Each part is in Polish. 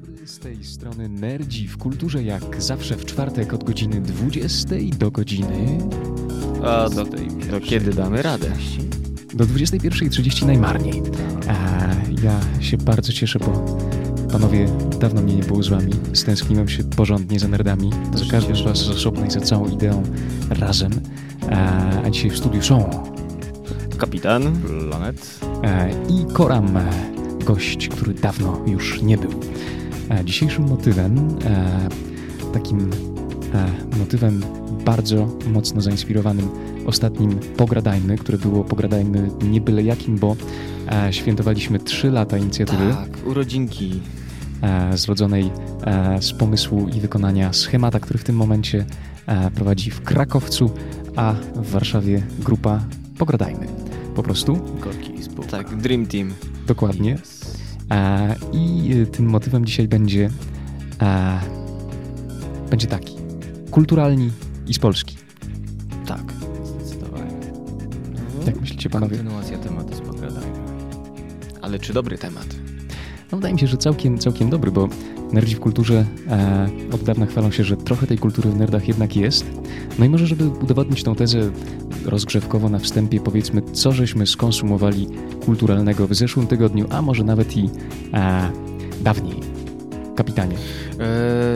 dobry, z tej strony Nerdzi w kulturze, jak zawsze w czwartek od godziny 20 do godziny... A do, do kiedy damy radę? Do 21.30 najmarniej. A ja się bardzo cieszę, bo panowie, dawno mnie nie było z wami. Stęskniłem się porządnie za nerdami. Za każdym z was z osobna i za całą ideą razem. A, a dzisiaj w studiu są Kapitan. Planet. e, i Koram, gość, który dawno już nie był. E, Dzisiejszym motywem, e, takim e, motywem bardzo mocno zainspirowanym ostatnim Pogradajmy, które było Pogradajmy nie byle jakim, bo świętowaliśmy 3 lata inicjatywy Tak, urodzinki. zrodzonej z pomysłu i wykonania schemata, który w tym momencie prowadzi w Krakowcu, a w Warszawie grupa Pogradajmy. Po prostu, Gorki spółka. Tak, Dream Team. dokładnie. Yes. E, I e, tym motywem dzisiaj będzie e, będzie taki. Kulturalni i z Polski. Tak. Zdecydowanie. Jak myślicie, panowie? Kontynuacja tematu z pogradajmy. Ale czy dobry temat? No, wydaje mi się, że całkiem, całkiem dobry, bo nerdzi w kulturze e, od dawna chwalą się, że trochę tej kultury w nerdach jednak jest. No i może, żeby udowodnić tą tezę rozgrzewkowo na wstępie, powiedzmy, co żeśmy skonsumowali kulturalnego w zeszłym tygodniu, a może nawet i e, dawniej. Kapitanie. E,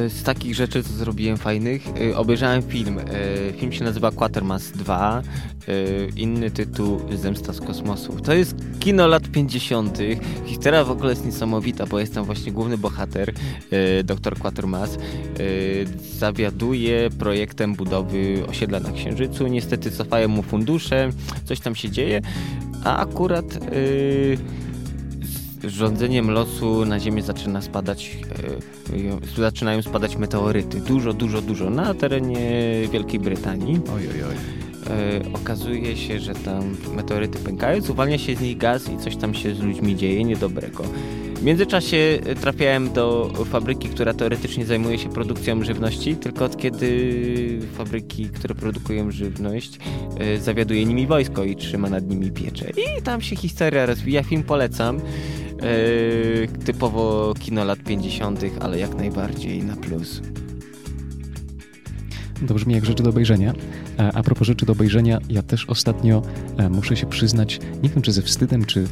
z takich rzeczy, co zrobiłem fajnych, e, obejrzałem film. E, film się nazywa Quatermass 2. E, inny tytuł Zemsta z kosmosu. To jest kino lat 50. Historia w ogóle jest niesamowita, bo jest tam właśnie główny bohater, dr Quatermass. Zawiaduje projektem budowy osiedla na Księżycu. Niestety cofają mu fundusze, coś tam się dzieje, a akurat z rządzeniem losu na Ziemię zaczyna spadać, e, zaczynają spadać meteoryty. Dużo, dużo, dużo na terenie Wielkiej Brytanii. Oj, oj, oj. E, okazuje się, że tam meteoryty pękają, uwalnia się z nich gaz i coś tam się z ludźmi dzieje niedobrego. W międzyczasie e, trafiałem do fabryki, która teoretycznie zajmuje się produkcją żywności, tylko od kiedy fabryki, które produkują żywność, e, zawiaduje nimi wojsko i trzyma nad nimi pieczę. I tam się historia rozwija, film polecam. E, typowo kino lat 50., ale jak najbardziej na plus. To brzmi jak rzeczy do obejrzenia. E, A propos rzeczy do obejrzenia, ja też ostatnio e, muszę się przyznać, nie wiem czy ze wstydem, czy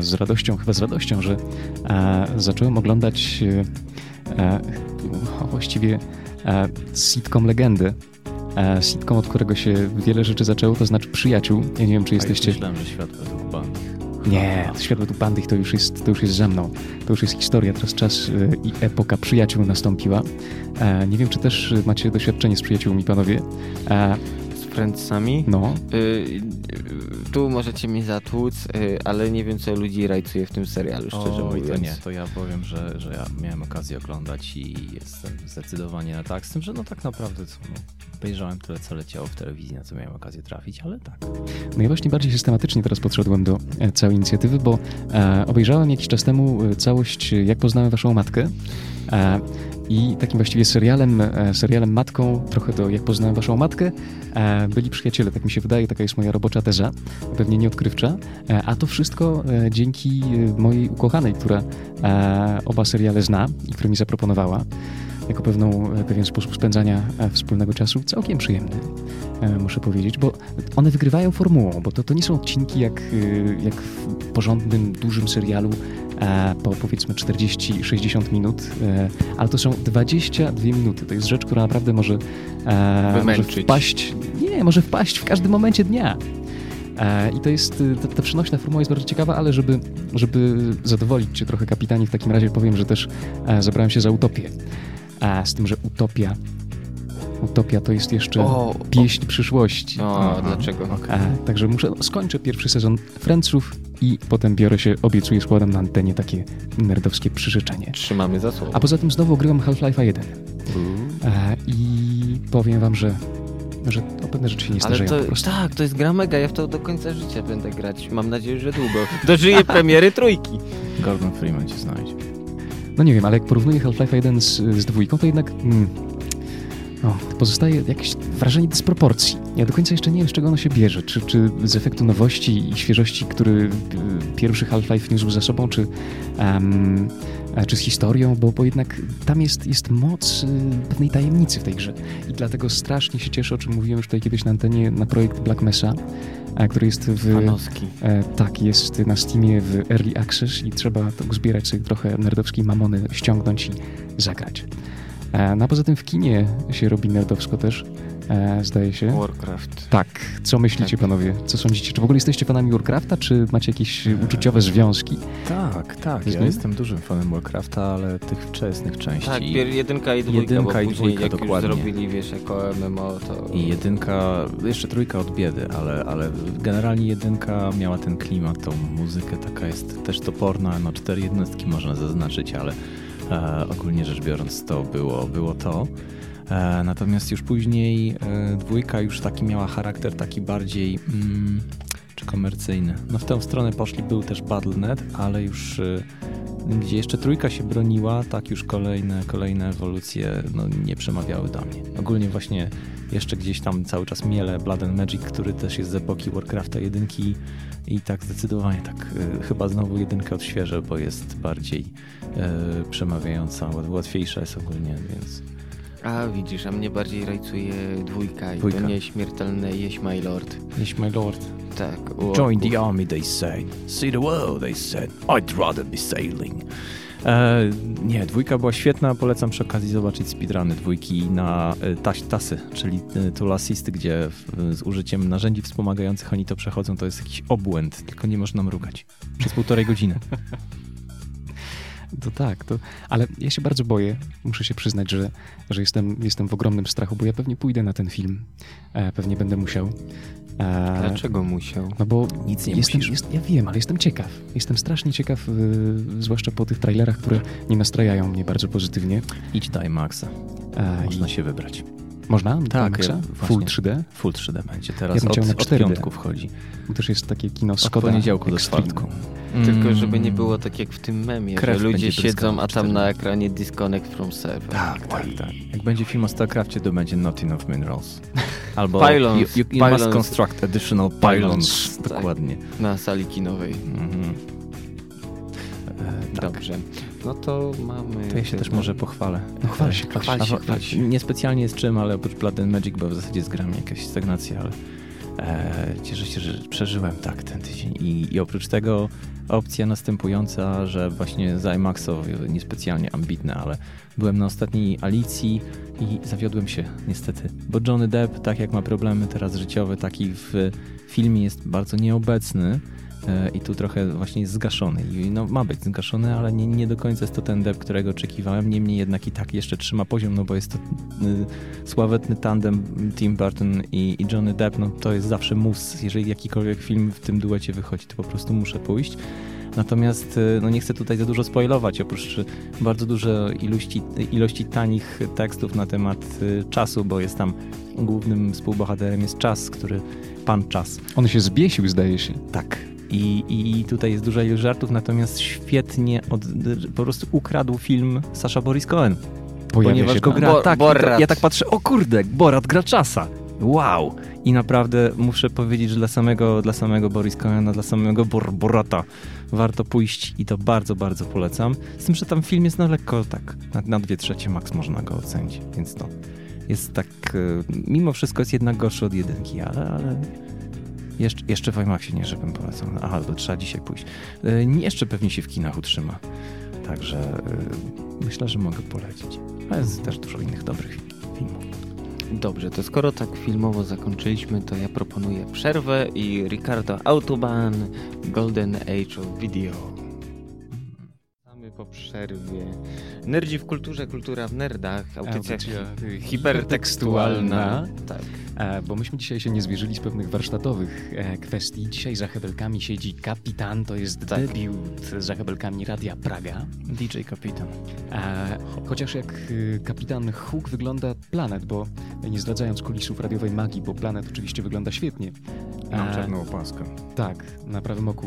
z radością, chyba z radością, że zacząłem oglądać właściwie sitcom legendę. E, Sitcom, od którego się wiele rzeczy zaczęło, to znaczy Przyjaciół. Ja nie wiem, czy A jesteście... myślałem, że świat według bank. Nie, to świat według bandych to już jest, to już jest ze mną. To już jest historia. Teraz czas y, i epoka przyjaciół nastąpiła. E, nie wiem, czy też macie doświadczenie z przyjaciółmi, panowie. E, Z Friendsami? no, y, tu możecie mnie zatłuc, y, ale nie wiem, co ludzi rajcuje w tym serialu, szczerze Oj, mówiąc. to nie, to ja powiem, że, że ja miałem okazję oglądać i jestem zdecydowanie na tak. Z tym, że no tak naprawdę to, no, obejrzałem tyle, co leciało w telewizji, na co miałem okazję trafić, ale tak. no ja właśnie bardziej systematycznie teraz podszedłem do e, całej inicjatywy, bo e, obejrzałem jakiś czas temu e, całość e, Jak poznałem waszą matkę. E, I takim właściwie serialem, e, serialem matką, trochę do Jak poznałem waszą matkę, e, byli przyjaciele, tak mi się wydaje, taka jest moja robocza teza, pewnie nieodkrywcza. E, A to wszystko dzięki mojej ukochanej, która oba seriale zna i która mi zaproponowała jako pewną, pewien sposób spędzania wspólnego czasu, całkiem przyjemny, muszę powiedzieć, bo one wygrywają formułą, bo to, to nie są odcinki jak, jak w porządnym, dużym serialu po powiedzmy 40-60 minut, e, ale to są 22 minuty. To jest rzecz, która naprawdę może, e, może wpaść, nie, może wpaść w każdym momencie dnia. E, I to jest, ta, ta przenośna formuła jest bardzo ciekawa, ale żeby, żeby zadowolić Cię trochę, kapitanie, w takim razie powiem, że też e, zabrałem się za utopię. Z tym, że utopia, utopia to jest jeszcze O, pieśń przyszłości. O, Aha, dlaczego? E, także muszę, no, skończę pierwszy sezon Friendsów i potem biorę się, obiecuję, składam na antenie takie nerdowskie przyrzeczenie. Trzymamy za słowo. A poza tym znowu ogrywam Half-Life'a 1. Uuu. E, I powiem wam, że, że o pewne rzeczy się nie Ale to, prostu. tak, to jest gra mega, ja w to do końca życia będę grać. Mam nadzieję, że długo. Dożyję premiery trójki. Gordon Freeman cię znajdzie. No nie wiem, ale jak porównuję Half-Life 1 z, z dwójką, to jednak mm, no, pozostaje jakieś wrażenie dysproporcji. Ja do końca jeszcze nie wiem, z czego ono się bierze. Czy, czy z efektu nowości i świeżości, który y, pierwszy Half-Life niósł za sobą, czy, e, czy z historią, bo, bo jednak tam jest, jest moc y, pewnej tajemnicy w tej grze. I dlatego strasznie się cieszę, o czym mówiłem już tutaj kiedyś na antenie, na projekt Black Mesa, e, który jest w... Fanowski. E, tak, jest na Steamie w Early Access i trzeba to uzbierać sobie trochę nerdowskiej mamony, ściągnąć i zagrać. E, no a poza tym w kinie się robi nerdowsko też, e, zdaje się. Warcraft. Tak, co myślicie Tak. panowie? Co sądzicie? Czy w ogóle jesteście fanami Warcrafta, czy macie jakieś uczuciowe związki? Tak, tak. Ja jestem dużym fanem Warcrafta, ale tych wczesnych części. Tak, jedynka i dwójka, Jedynka bo i dwójka, jak dokładnie. już zrobili, wiesz, jako MMO, to... I jedynka, jeszcze trójka od biedy, ale, ale generalnie jedynka miała ten klimat, tą muzykę, taka jest też toporna, no cztery jednostki można zaznaczyć, ale e, ogólnie rzecz biorąc to było, było to. E, natomiast już później e, dwójka już taki miała charakter taki bardziej mm, czy komercyjny. No w tę stronę poszli, był też Battle.net, ale już e, gdzie jeszcze trójka się broniła, tak już kolejne, kolejne ewolucje no, nie przemawiały do mnie. Ogólnie właśnie jeszcze gdzieś tam cały czas miele Blood and Magic, który też jest z epoki Warcrafta jedynki i tak zdecydowanie tak y, chyba znowu jedynkę odświeżę, bo jest bardziej y, przemawiająca, łat- łatwiejsza jest ogólnie, więc A widzisz, a mnie bardziej rajcuje dwójka i Dwójka. to nieśmiertelne Jeś My Lord. Jeś my lord. Tak. Join the army, they said. See the world, they said. I'd rather be sailing. E, nie, dwójka była świetna. Polecam przy okazji zobaczyć speedruny dwójki na e, taś, tasy, czyli e, tool assisty, gdzie w, z użyciem narzędzi wspomagających oni to przechodzą. To jest jakiś obłęd, tylko nie można mrugać. Przez półtorej godziny. To tak, to, ale ja się bardzo boję, muszę się przyznać, że, że jestem, jestem w ogromnym strachu, bo ja pewnie pójdę na ten film, e, pewnie będę musiał. E, Dlaczego musiał? No bo Nic nie jestem, jest, ja wiem, ale jestem ciekaw. Jestem strasznie ciekaw, y, zwłaszcza po tych trailerach, które nie nastrajają mnie bardzo pozytywnie. Idź daj Maxa. E, Można i- się wybrać. Można? Tak, ja Full właśnie. 3D? Full 3D będzie teraz. Ja bym od, na od 4D. piątku wchodzi. Bo też jest takie kino Od Skoda poniedziałku do czwartku. Tylko żeby nie Mm. było tak jak w tym memie, Krew że ludzie siedzą, a tam 4D. na ekranie disconnect from server. Tak, tak, tak. Jak będzie film o StarCraftie, to będzie Not Enough Minerals. Albo Pylons. You, you, you must Pylons. construct additional pylons. Pylons, tak. Dokładnie. Na sali kinowej. Mhm. E, tak. Dobrze. No to mamy... To ja się też może pochwalę. No chwal się, chwal Chwal się. A, chwal się. Niespecjalnie z czym, ale oprócz Blood and Magic, bo w zasadzie z grami jakaś stagnacja, ale e, cieszę się, że przeżyłem tak ten tydzień. I, I oprócz tego opcja następująca, że właśnie z IMAXO, niespecjalnie ambitne, ale byłem na ostatniej Alicji i zawiodłem się niestety, bo Johnny Depp, tak jak ma problemy teraz życiowe, taki w filmie jest bardzo nieobecny e, i tu trochę właśnie jest zgaszony. I no, ma być zgaszony, ale nie, nie do końca jest to ten Depp, którego oczekiwałem. Niemniej jednak i tak jeszcze trzyma poziom, no bo jest to y, sławetny tandem Tim Burton i, i Johnny Depp. No to jest zawsze mus. Jeżeli jakikolwiek film w tym duecie wychodzi, to po prostu muszę pójść. Natomiast y, no nie chcę tutaj za dużo spoilować, oprócz y, bardzo dużej ilości, ilości tanich tekstów na temat y, czasu, bo jest tam głównym współbohaterem jest czas, który pan czas. On się zbiesił, zdaje się. Tak. I, I tutaj jest duża ilość żartów, natomiast świetnie od, po prostu ukradł film Sasha Boris Cohen. Pojawia ponieważ go gra Bo- tak. Borat. Ja tak patrzę, o kurde, Borat gra czasa. Wow! I naprawdę muszę powiedzieć, że dla samego, dla samego Boris Cohena, dla samego Bor Borata warto pójść i to bardzo, bardzo polecam. Z tym, że tam film jest na lekko tak, na, na dwie trzecie max można go ocenić, więc to jest tak, e, mimo wszystko jest jednak gorszy od jedynki, ale, ale jeszcze, jeszcze w IMAXie nie, żebym polecał. Aha, to trzeba dzisiaj pójść. Nie, Jeszcze pewnie się w kinach utrzyma. Także e, myślę, że mogę polecić. Ale jest też dużo innych dobrych filmów. Dobrze, to skoro tak filmowo zakończyliśmy, to ja proponuję przerwę i Ricardo Autobahn Golden Age of Video. Mamy po przerwie. Nerdzi w kulturze, kultura w nerdach. Audycja, y, hipertekstualna. Tak. E, Bo myśmy dzisiaj się nie zwierzyli z pewnych warsztatowych e, kwestii. Dzisiaj za hebelkami siedzi kapitan, to jest Tak. debiut za hebelkami Radia Praga. DJ Kapitan. E, chociaż jak y, kapitan Hook wygląda Planet, bo nie zdradzając kulisów radiowej magii, bo Planet oczywiście wygląda świetnie. Mam czarną opaskę. Tak, na prawym oku.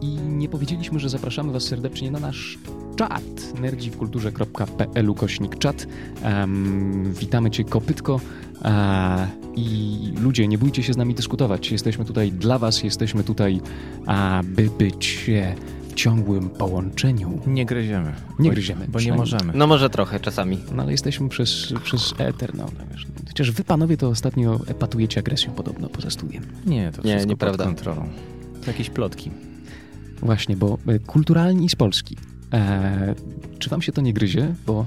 I nie powiedzieliśmy, że zapraszamy Was serdecznie na nasz czat nerdziwkulturze.pl ukośnik czat. Em, witamy Cię kopytko e, i ludzie, nie bójcie się z nami dyskutować. Jesteśmy tutaj dla Was, jesteśmy tutaj, a, by być e, ciągłym połączeniu. Nie gryziemy. Nie Bo- gryziemy, Bo nie możemy. No może trochę czasami. No ale jesteśmy przez, przez eter, no no wiesz. Chociaż wy panowie to ostatnio epatujecie agresją podobno poza studiem. Nie, to Nie, wszystko nieprawda. pod kontrolą. To jakieś plotki. Właśnie, bo e, kulturalni z Polski. E, czy wam się to nie gryzie? Bo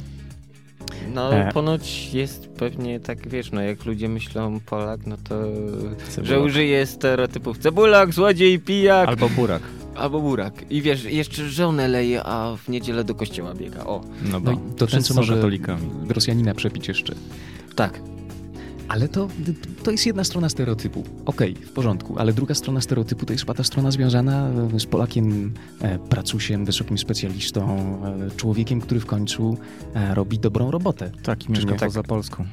No E. ponoć jest pewnie tak, wiesz, no jak ludzie myślą Polak, no to że Cebulak. użyje stereotypów cebulak, złodziej, pijak Albo burak. albo burak. I wiesz, jeszcze żonę leje, a w niedzielę do kościoła biega. O, No no bo i to ten, co może katolikami. Rosjanina przepić jeszcze. tak. Ale to, to jest jedna strona stereotypu. Okej, w porządku, ale druga strona stereotypu to jest chyba ta strona związana e, z Polakiem, e, pracusiem, wysokim specjalistą, e, człowiekiem, który w końcu robi dobrą robotę. Tak, i mieszka nie? poza Polską.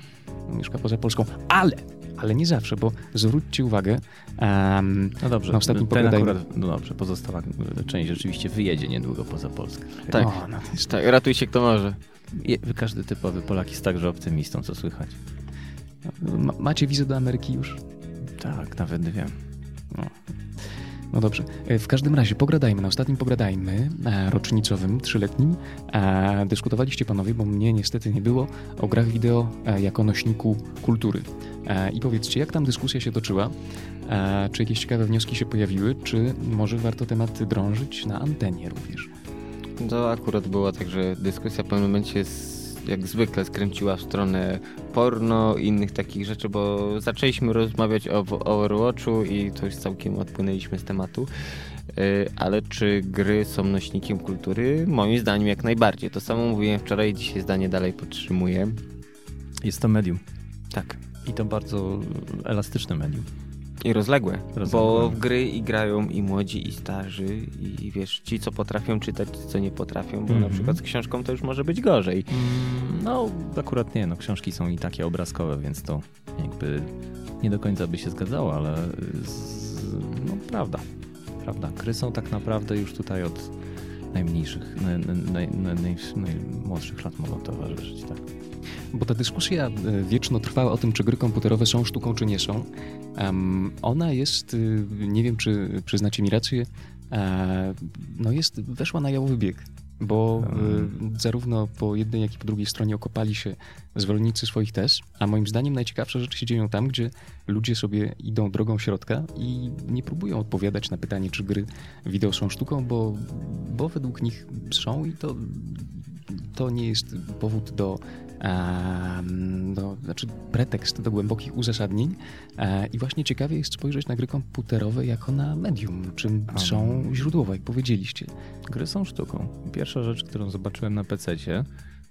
Mieszka poza Polską. Ale, ale nie zawsze, bo zwróćcie uwagę, em, No dobrze, Na ostatnim ten pogadajmy. akurat, no dobrze, pozostała część rzeczywiście wyjedzie niedługo poza Polskę. Tak. o, no, Tak, ratuj się kto może. Każdy typowy Polak jest także optymistą, co słychać. Ma, macie wizę do Ameryki już? Tak, nawet wiem. No dobrze. E, W każdym razie pogradajmy. Na ostatnim pogradajmy e, rocznicowym, trzyletnim. E, dyskutowaliście panowie, bo mnie niestety nie było, o grach wideo jako nośniku kultury. I powiedzcie, jak tam dyskusja się toczyła? Czy jakieś ciekawe wnioski się pojawiły? Czy może warto temat drążyć na antenie również? To akurat była tak, że dyskusja w pewnym momencie s- jak zwykle skręciła w stronę porno i innych takich rzeczy, bo zaczęliśmy rozmawiać o o Overwatchu i to już całkiem odpłynęliśmy z tematu. Yy, Ale czy gry są nośnikiem kultury? Moim zdaniem jak najbardziej. To samo mówiłem wczoraj i dzisiaj zdanie dalej podtrzymuję. Jest to medium. Tak. I to bardzo elastyczne medium. I rozległe, Rozległe. bo w gry i grają i młodzi, i starzy, i wiesz, ci, co potrafią czytać, ci, co nie potrafią, bo na Mhm. przykład z książką to już może być gorzej. No, akurat nie, no książki są i takie obrazkowe, więc to jakby nie do końca by się zgadzało, ale z, no prawda, prawda. Gry są tak naprawdę już tutaj od najmniejszych, naj, naj, naj, naj, najmłodszych lat mogą towarzyszyć, tak. Bo ta dyskusja e, wieczno trwała o tym, czy gry komputerowe są sztuką, czy nie są. Em, ona jest, y, nie wiem, czy przyznacie mi rację, e, no jest, weszła na jałowy bieg. Bo y, zarówno po jednej, jak i po drugiej stronie okopali się zwolennicy swoich tez, a moim zdaniem najciekawsze rzeczy się dzieją tam, gdzie ludzie sobie idą drogą środka i nie próbują odpowiadać na pytanie, czy gry wideo są sztuką, bo, bo według nich są i to, to nie jest powód do do, znaczy pretekst do głębokich uzasadnień e, i właśnie ciekawie jest spojrzeć na gry komputerowe jako na medium, czym Aha. są źródłowo, jak powiedzieliście. Gry są sztuką. Pierwsza rzecz, którą zobaczyłem na PC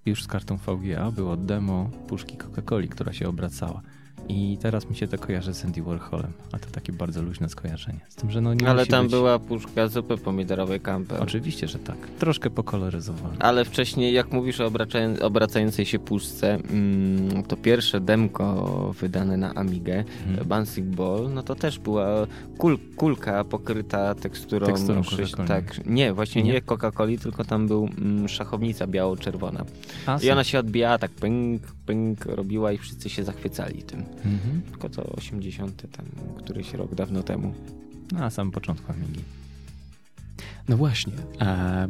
już z kartą VGA, było demo puszki Coca-Coli, która się obracała. I teraz mi się to kojarzy z Andy Warholem, a to takie bardzo luźne skojarzenie. Z tym, że no nie Ale tam być... była puszka zupy pomidorowej kamper. Oczywiście, że tak. Troszkę pokoloryzowane. Ale wcześniej, jak mówisz o obracającej się puszce, mm, to pierwsze demko wydane na Amigę. Bouncing Ball, no to też była kul, kulka pokryta teksturą. Teksturą Coca-Coli. tak, nie, właśnie nie, Nie? Coca-Coli, tylko tam był mm, szachownica biało-czerwona. A, I ona się odbijała tak pęk, pęk robiła i wszyscy się zachwycali tym. Mhm. Tylko to 80 tam, któryś rok dawno temu. Na samym początku Amigi. No właśnie, a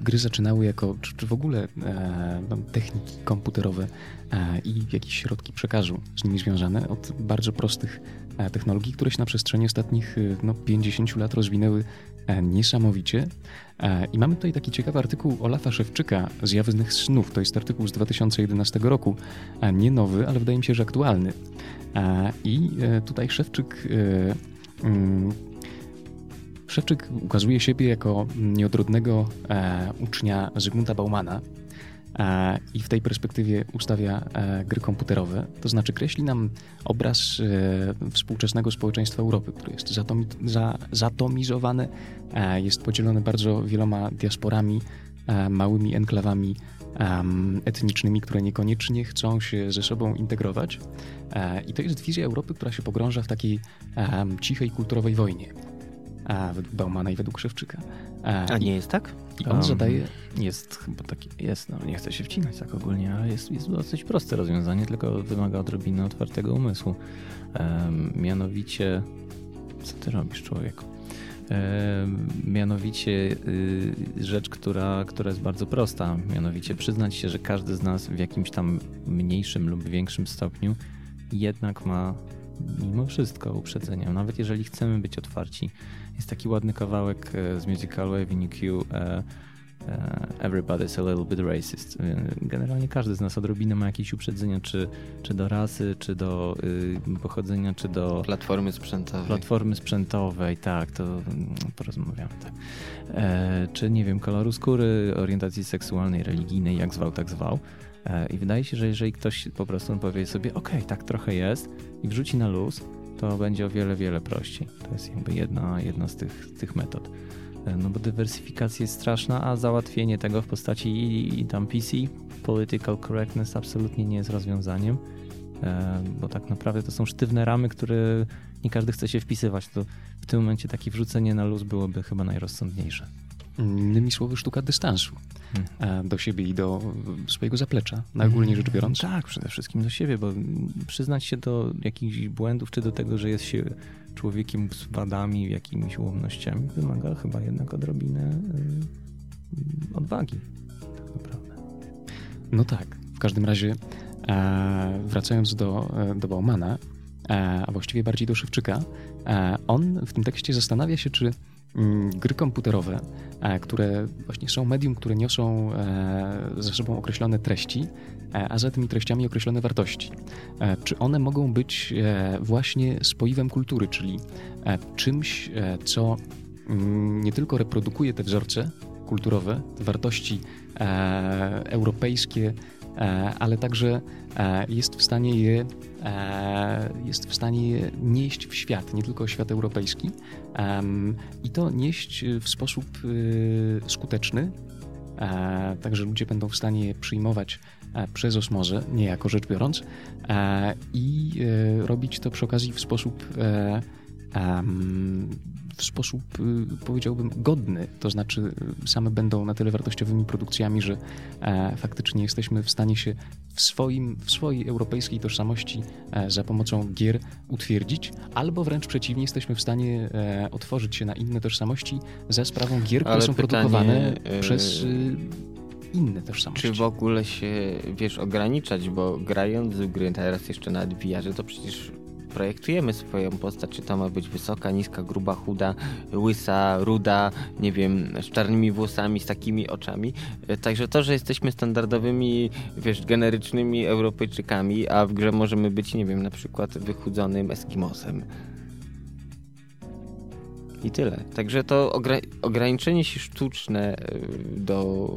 gry zaczynały jako, czy, czy w ogóle e, no, techniki komputerowe e, i jakieś środki przekazu z nimi związane od bardzo prostych e, technologii, które się na przestrzeni ostatnich e, no, 50 lat rozwinęły niesamowicie. E, I mamy tutaj taki ciekawy artykuł Olafa Szewczyka z Jawnych Snów. To jest artykuł z 2011 roku. E, Nie nowy, ale wydaje mi się, że aktualny. E, I e, tutaj Szewczyk e, mm, Szewczyk ukazuje siebie jako nieodrodnego e, ucznia Zygmunta Baumana e, i w tej perspektywie ustawia e, gry komputerowe. To znaczy kreśli nam obraz e, współczesnego społeczeństwa Europy, które jest zatomi- za, zatomizowane, e, jest podzielone bardzo wieloma diasporami, e, małymi enklawami etnicznymi, które niekoniecznie chcą się ze sobą integrować. E, I to jest wizja Europy, która się pogrąża w takiej cichej kulturowej wojnie a Baumana i według Szewczyka. A, A nie jest tak? I on Um, zadaje. Jest chyba taki, jest, no nie chcę się wcinać tak ogólnie, ale jest, jest dosyć proste rozwiązanie, tylko wymaga odrobiny otwartego umysłu. Em, mianowicie, co ty robisz człowieku? Mianowicie y, rzecz, która, która jest bardzo prosta. Mianowicie przyznać się, że każdy z nas w jakimś tam mniejszym lub większym stopniu jednak ma mimo wszystko uprzedzenia. Nawet jeżeli chcemy być otwarci. Jest taki ładny kawałek e, z musicalu Avenue Q e, e, Everybody's a little bit racist. Generalnie każdy z nas odrobinę ma jakieś uprzedzenia, czy, czy do rasy, czy do y, pochodzenia, czy do... Platformy sprzętowej. Platformy sprzętowej, tak, to mm, porozmawiamy. Tak. E, czy, nie wiem, koloru skóry, orientacji seksualnej, religijnej, jak zwał, tak zwał. E, I wydaje się, że jeżeli ktoś po prostu powie sobie, ok, tak trochę jest i wrzuci na luz, to będzie o wiele, wiele prościej. To jest jakby jedna, jedna z tych, tych metod. E, no bo dywersyfikacja jest straszna, a załatwienie tego w postaci i, i tam PC, political correctness absolutnie nie jest rozwiązaniem, e, bo tak naprawdę to są sztywne ramy, które nie każdy chce się wpisywać. To w tym momencie takie wrzucenie na luz byłoby chyba najrozsądniejsze. Innymi słowy, sztuka dystansu hmm. do siebie i do swojego zaplecza, najogólniej rzecz biorąc. Tak, przede wszystkim do siebie, bo przyznać się do jakichś błędów, czy do tego, że jest się człowiekiem z wadami, jakimiś ułomnościami, wymaga chyba jednak odrobinę y, odwagi. Tak naprawdę. No tak. W każdym razie, e, wracając do, e, do Baumana, e, a właściwie bardziej do Szewczyka, on w tym tekście zastanawia się, czy gry komputerowe, e, które właśnie są medium, które niosą e, ze sobą określone treści, e, a za tymi treściami określone wartości. Czy one mogą być właśnie spoiwem kultury, czyli czymś, co mm, nie tylko reprodukuje te wzorce kulturowe, te wartości europejskie, ale także jest w stanie je jest w stanie je nieść w świat, nie tylko świat europejski, i to nieść w sposób y, skuteczny, tak że ludzie będą w stanie je przyjmować przez osmozę, niejako rzecz biorąc, i y, robić to przy okazji w sposób w sposób, y, powiedziałbym, godny. To znaczy, y, same będą na tyle wartościowymi produkcjami, że e, faktycznie jesteśmy w stanie się w, swoim, w swojej europejskiej tożsamości e, za pomocą gier utwierdzić, albo wręcz przeciwnie, jesteśmy w stanie e, otworzyć się na inne tożsamości za sprawą gier, które Ale są pytanie, produkowane przez y, inne tożsamości. Czy w ogóle się, wiesz, ograniczać, bo grając w gry teraz jeszcze na VR, to przecież projektujemy swoją postać, czy to ma być wysoka, niska, gruba, chuda, łysa, ruda, nie wiem, z czarnymi włosami, z takimi oczami. E, także to, że jesteśmy standardowymi, wiesz, generycznymi Europejczykami, a w grze możemy być, nie wiem, na przykład wychudzonym Eskimosem i tyle. Także to ogra ograniczenie się sztuczne y, do,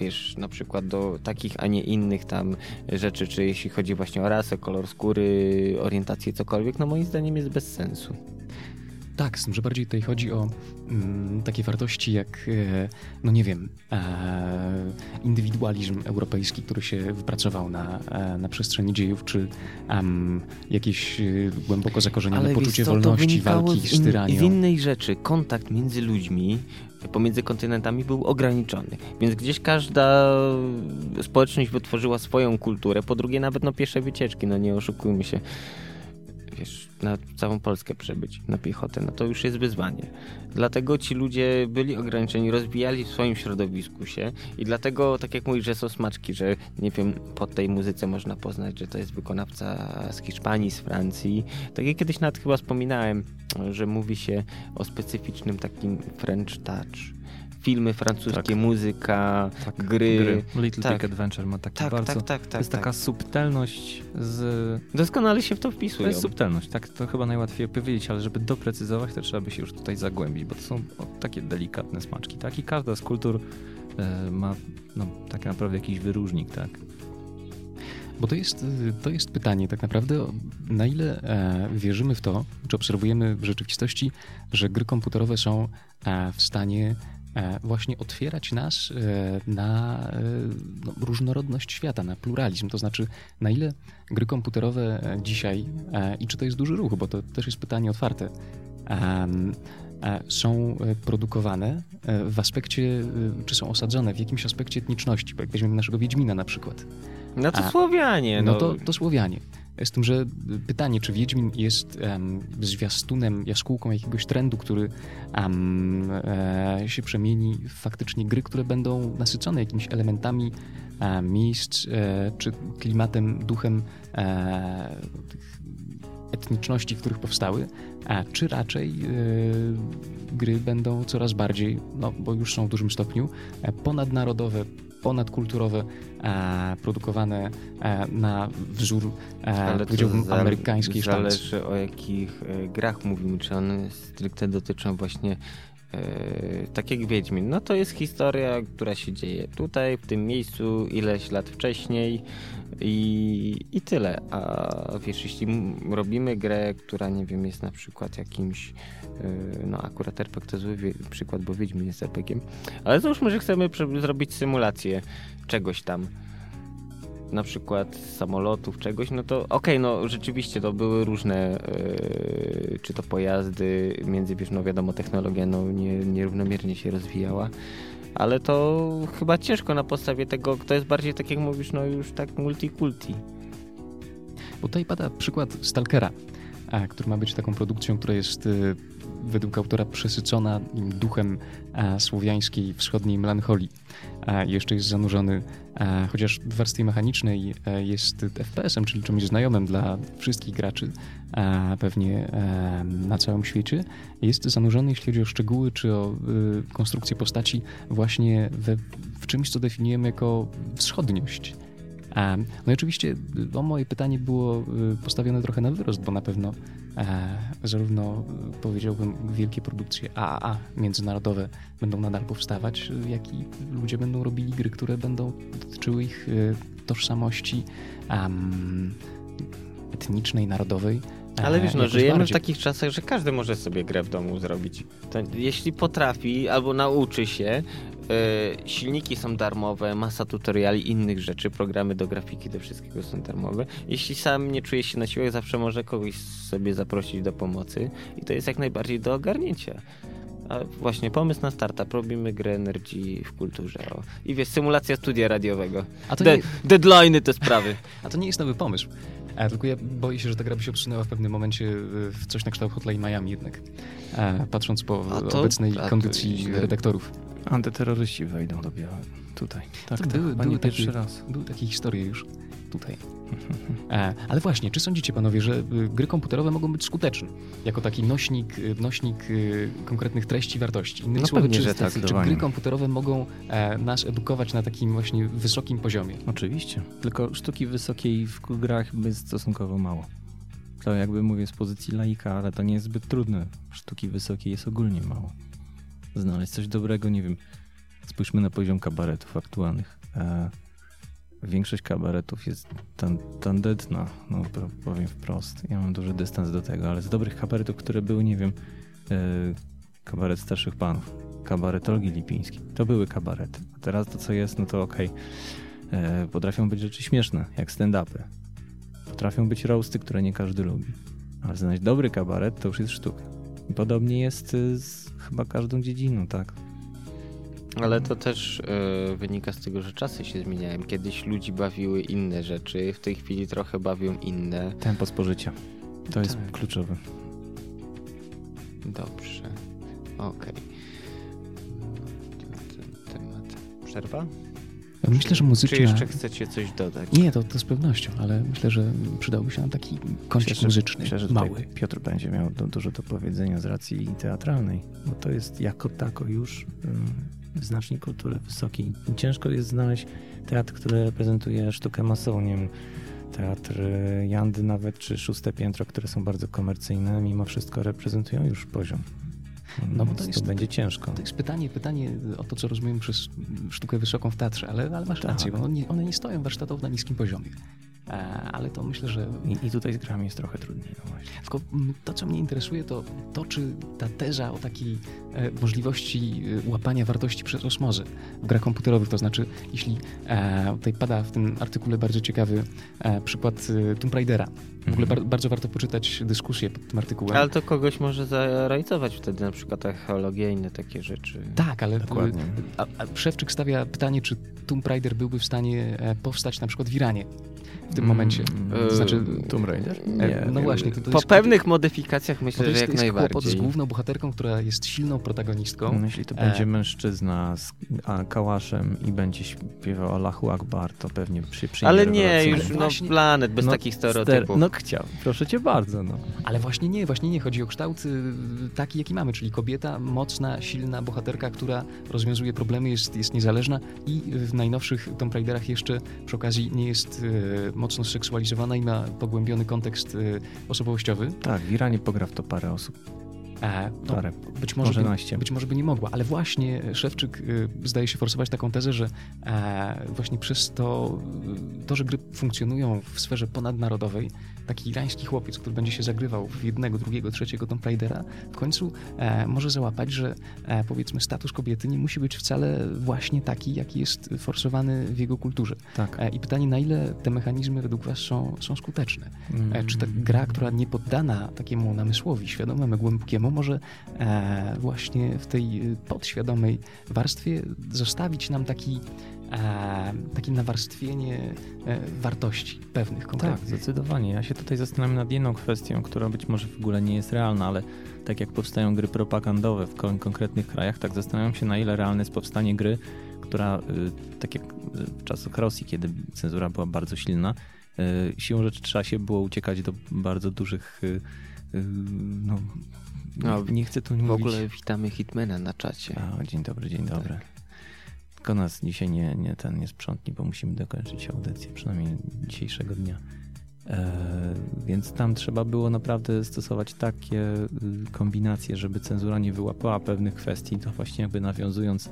wiesz, na przykład do takich, a nie innych tam rzeczy, czy jeśli chodzi właśnie o rasę, kolor skóry, orientację, cokolwiek, no moim zdaniem jest bez sensu. Tak, z tym, że bardziej tutaj chodzi o mm, takie wartości jak, e, no nie wiem, e, indywidualizm europejski, który się wypracował na, e, na przestrzeni dziejów, czy jakieś e, głęboko zakorzenione Ale poczucie co, wolności, walki z tyranią. Z innej rzeczy, kontakt między ludźmi pomiędzy kontynentami był ograniczony. Więc gdzieś każda społeczność wytworzyła swoją kulturę. Po drugie, nawet no pierwsze wycieczki, no nie oszukujmy się wiesz, na całą Polskę przebyć na piechotę, no to już jest wyzwanie. Dlatego ci ludzie byli ograniczeni, rozwijali w swoim środowisku się i dlatego, tak jak mówisz, że są smaczki, że nie wiem, po tej muzyce można poznać, że to jest wykonawca z Hiszpanii, z Francji. Tak jak kiedyś nawet chyba wspominałem, że mówi się o specyficznym takim French touch filmy francuskie, tak. muzyka, tak. gry. gry. Little tak. Big Adventure ma taki tak, bardzo... Tak, tak, tak. To jest taka tak. subtelność z... Doskonale się w to wpisuje. To jest subtelność, tak. To chyba najłatwiej powiedzieć, ale żeby doprecyzować, to trzeba by się już tutaj zagłębić, bo to są o, takie delikatne smaczki, tak? I każda z kultur e, ma no, tak naprawdę jakiś wyróżnik, tak? Bo to jest, to jest pytanie tak naprawdę, na ile e, wierzymy w to, czy obserwujemy w rzeczywistości, że gry komputerowe są e, w stanie właśnie otwierać nas e, na e, no, różnorodność świata, na pluralizm. To znaczy, na ile gry komputerowe dzisiaj, i czy to jest duży ruch, bo to też jest pytanie otwarte, są produkowane w aspekcie, czy są osadzone w jakimś aspekcie etniczności, bo jak weźmiemy naszego Wiedźmina na przykład. No to A, Słowianie. No, no to, to Słowianie. Z tym, że pytanie, czy Wiedźmin jest um, zwiastunem, jaskółką jakiegoś trendu, który um, e, się przemieni w faktycznie gry, które będą nasycone jakimiś elementami e, miejsc, e, czy klimatem, duchem e, tych etniczności, w których powstały, a czy raczej e, gry będą coraz bardziej, no bo już są w dużym stopniu, e, ponadnarodowe, ponadkulturowe, e, produkowane e, na wzór, e, Ale powiedziałbym, za- amerykańskiej sztancy. Zależy o jakich e, grach mówimy, czy one stricte dotyczą właśnie e, tak jak Wiedźmin. No to jest historia, która się dzieje tutaj, w tym miejscu, ileś lat wcześniej i, i tyle. A wiesz, jeśli robimy grę, która nie wiem, jest na przykład jakimś e, no akurat RPG to zły przykład, bo Wiedźmin jest RPG-iem, ale załóżmy, że chcemy zrobić symulację czegoś tam na przykład samolotów, czegoś, no to okej, no rzeczywiście to były różne, yy, czy to pojazdy, między, wiesz, no wiadomo, technologia no, nie, nierównomiernie się rozwijała, ale to chyba ciężko na podstawie tego, to jest bardziej tak jak mówisz, no już tak multikulti. Bo tutaj pada przykład Stalkera, który ma być taką produkcją, która jest y, według autora przesycona duchem a, słowiańskiej, wschodniej melancholii. A, jeszcze jest zanurzony, a, chociaż w warstwie mechanicznej jest FPS-em, czyli czymś znajomym dla wszystkich graczy, pewnie na całym świecie, jest zanurzony, jeśli chodzi o szczegóły czy o y, konstrukcję postaci, właśnie we, w czymś, co definiujemy jako wschodniość. A, No i oczywiście no, moje pytanie było y, postawione trochę na wyrost, bo na pewno e, zarówno y, powiedziałbym wielkie produkcje AAA międzynarodowe będą nadal powstawać, jak i ludzie będą robili gry, które będą dotyczyły ich y, tożsamości am, etnicznej, narodowej. e, Ale wiesz, no żyjemy w bardziej. takich czasach, że każdy może sobie grę w domu zrobić. To, jeśli potrafi albo nauczy się, e, silniki są darmowe, masa tutoriali innych rzeczy, programy do grafiki, do wszystkiego są darmowe. Jeśli sam nie czuje się na siłach, zawsze może kogoś sobie zaprosić do pomocy i to jest jak najbardziej do ogarnięcia. A właśnie pomysł na startup, robimy grę Energy w kulturze. O. I wiesz, symulacja studia radiowego. A to, De- nie, deadline'y te sprawy. a to nie jest nowy pomysł. E, tylko ja boję się, że ta gra by się obsunęła w pewnym momencie y, w coś na kształt Hotline Miami jednak. E, patrząc po A obecnej a kondycji redaktorów. Antyterroryści wejdą do biała tutaj. Tak, To tak, były- były pierwszy takie- raz. Były takie historie już tutaj. E, ale właśnie, czy sądzicie panowie, że y, gry komputerowe mogą być skuteczne? Jako taki nośnik, y, nośnik y, konkretnych treści, wartości. Innymi No słowy, pewnie, czy, że czy zdecydowanie. gry komputerowe mogą e, nas edukować na takim właśnie wysokim poziomie? Oczywiście. Tylko sztuki wysokiej w grach jest stosunkowo mało. To jakby mówię z pozycji laika, ale to nie jest zbyt trudne. Sztuki wysokiej jest ogólnie mało. Znaleźć coś dobrego, nie wiem. Spójrzmy na poziom kabaretów aktualnych. E, większość kabaretów jest tan tandetna, no po- powiem wprost. Ja mam duży dystans do tego, ale z dobrych kabaretów, które były, nie wiem, e, kabaret starszych panów, kabaret Olgi Lipińskiej, to były kabarety. A teraz to co jest, no to okej. E, potrafią być rzeczy śmieszne, jak stand-upy. Potrafią być roasty, które nie każdy lubi. Ale znaleźć dobry kabaret to już jest sztuka. Podobnie jest y, z chyba każdą dziedziną, tak? Ale to też e, wynika z tego, że czasy się zmieniają. Kiedyś ludzi bawiły inne rzeczy, w tej chwili trochę bawią inne. Tempo spożycia. To jest Tak. kluczowe. Dobrze. Okej. No, ten temat. Przerwa? Myślę, że Czy muzyczna... jeszcze chcecie coś dodać? Nie, to, to z pewnością, ale myślę, że przydałby się nam taki kącik muzyczny, Myślę, że mały. Piotr będzie miał du- dużo do powiedzenia z racji teatralnej, bo to jest jako tako już ym, znacznik kultury wysokiej. I ciężko jest znaleźć teatr, który reprezentuje sztukę masową, nie wiem, teatr y, Jandy nawet, czy Szóste Piętro, które są bardzo komercyjne, mimo wszystko reprezentują już poziom. No bo to jest- to będzie ciężko. To jest pytanie, pytanie o to, co rozumiemy przez sztukę wysoką w teatrze, ale, ale masz Tak. rację, bo one nie, one nie stoją warsztatowo na niskim poziomie. E, ale to myślę, że I, I tutaj z grami jest trochę trudniej. No. Tylko to, co mnie interesuje, to to, czy ta teza o takiej e, możliwości e, łapania wartości przez osmozę w grach komputerowych, to znaczy, jeśli e, tutaj pada w tym artykule bardzo ciekawy e, przykład e, Tomb Raidera, W ogóle bar bardzo warto poczytać dyskusję pod tym artykułem. Ale to kogoś może zarajcować wtedy, na przykład archeologia i inne takie rzeczy. Tak, ale Dokładnie. A, a Szewczyk stawia pytanie, czy Tomb Raider byłby w stanie e, powstać na przykład w Iranie w tym momencie. Mm, To znaczy, Tomb Raider? e, no właśnie, to, to Po jest, pewnych modyfikacjach to myślę, jest, że jak to jest kłopot z najbardziej. główną bohaterką, która jest silną protagonistką. No, jeśli to E. będzie mężczyzna z a, kałaszem i będzie śpiewał Allahu Akbar, to pewnie przy, przyjmie Ale nie, już no Właśnie- planet bez No, takich ster- stereotypów. No chciał, proszę cię bardzo, no. Ale właśnie nie, właśnie nie. Chodzi o kształt y, taki, jaki mamy, czyli kobieta, mocna, silna bohaterka, która rozwiązuje problemy, jest, jest niezależna i w najnowszych Tomb Raiderach jeszcze przy okazji nie jest y, mocno seksualizowana i ma pogłębiony kontekst y, osobowościowy. Tak, w Iranie pogra w to parę osób. E, no, Parę. być, może by, być może by nie mogła, ale właśnie Szewczyk y, zdaje się forsować taką tezę, że e, właśnie przez to, to, że gry funkcjonują w sferze ponadnarodowej, taki irański chłopiec, który będzie się zagrywał w jednego, drugiego, trzeciego Tomb Raidera, w końcu e, może załapać, że e, powiedzmy status kobiety nie musi być wcale właśnie taki, jaki jest forsowany w jego kulturze. Tak. E, I pytanie, na ile te mechanizmy według Was są, są skuteczne? E, Czy ta Mm. gra, która nie poddana takiemu namysłowi, świadomemu, głębokiemu, może e, właśnie w tej podświadomej warstwie zostawić nam taki, e, takie nawarstwienie e, wartości pewnych Tak, konkretnych. zdecydowanie. Ja się tutaj zastanawiam nad jedną kwestią, która być może w ogóle nie jest realna, ale tak jak powstają gry propagandowe w kon- konkretnych krajach, tak zastanawiam się, na ile realne jest powstanie gry, która, y, tak jak y, w czasach Rosji, kiedy cenzura była bardzo silna, y, siłą rzeczy trzeba się było uciekać do bardzo dużych. y, y, No, No, nie chcę tu W mówić. ogóle witamy Hitmana na czacie. A, dzień dobry, dzień dobry. Tylko nas dzisiaj nie, nie, ten nie sprzątni, bo musimy dokończyć audycję, przynajmniej dzisiejszego dnia. E, więc tam trzeba było naprawdę stosować takie y, kombinacje, żeby cenzura nie wyłapała pewnych kwestii, to właśnie jakby nawiązując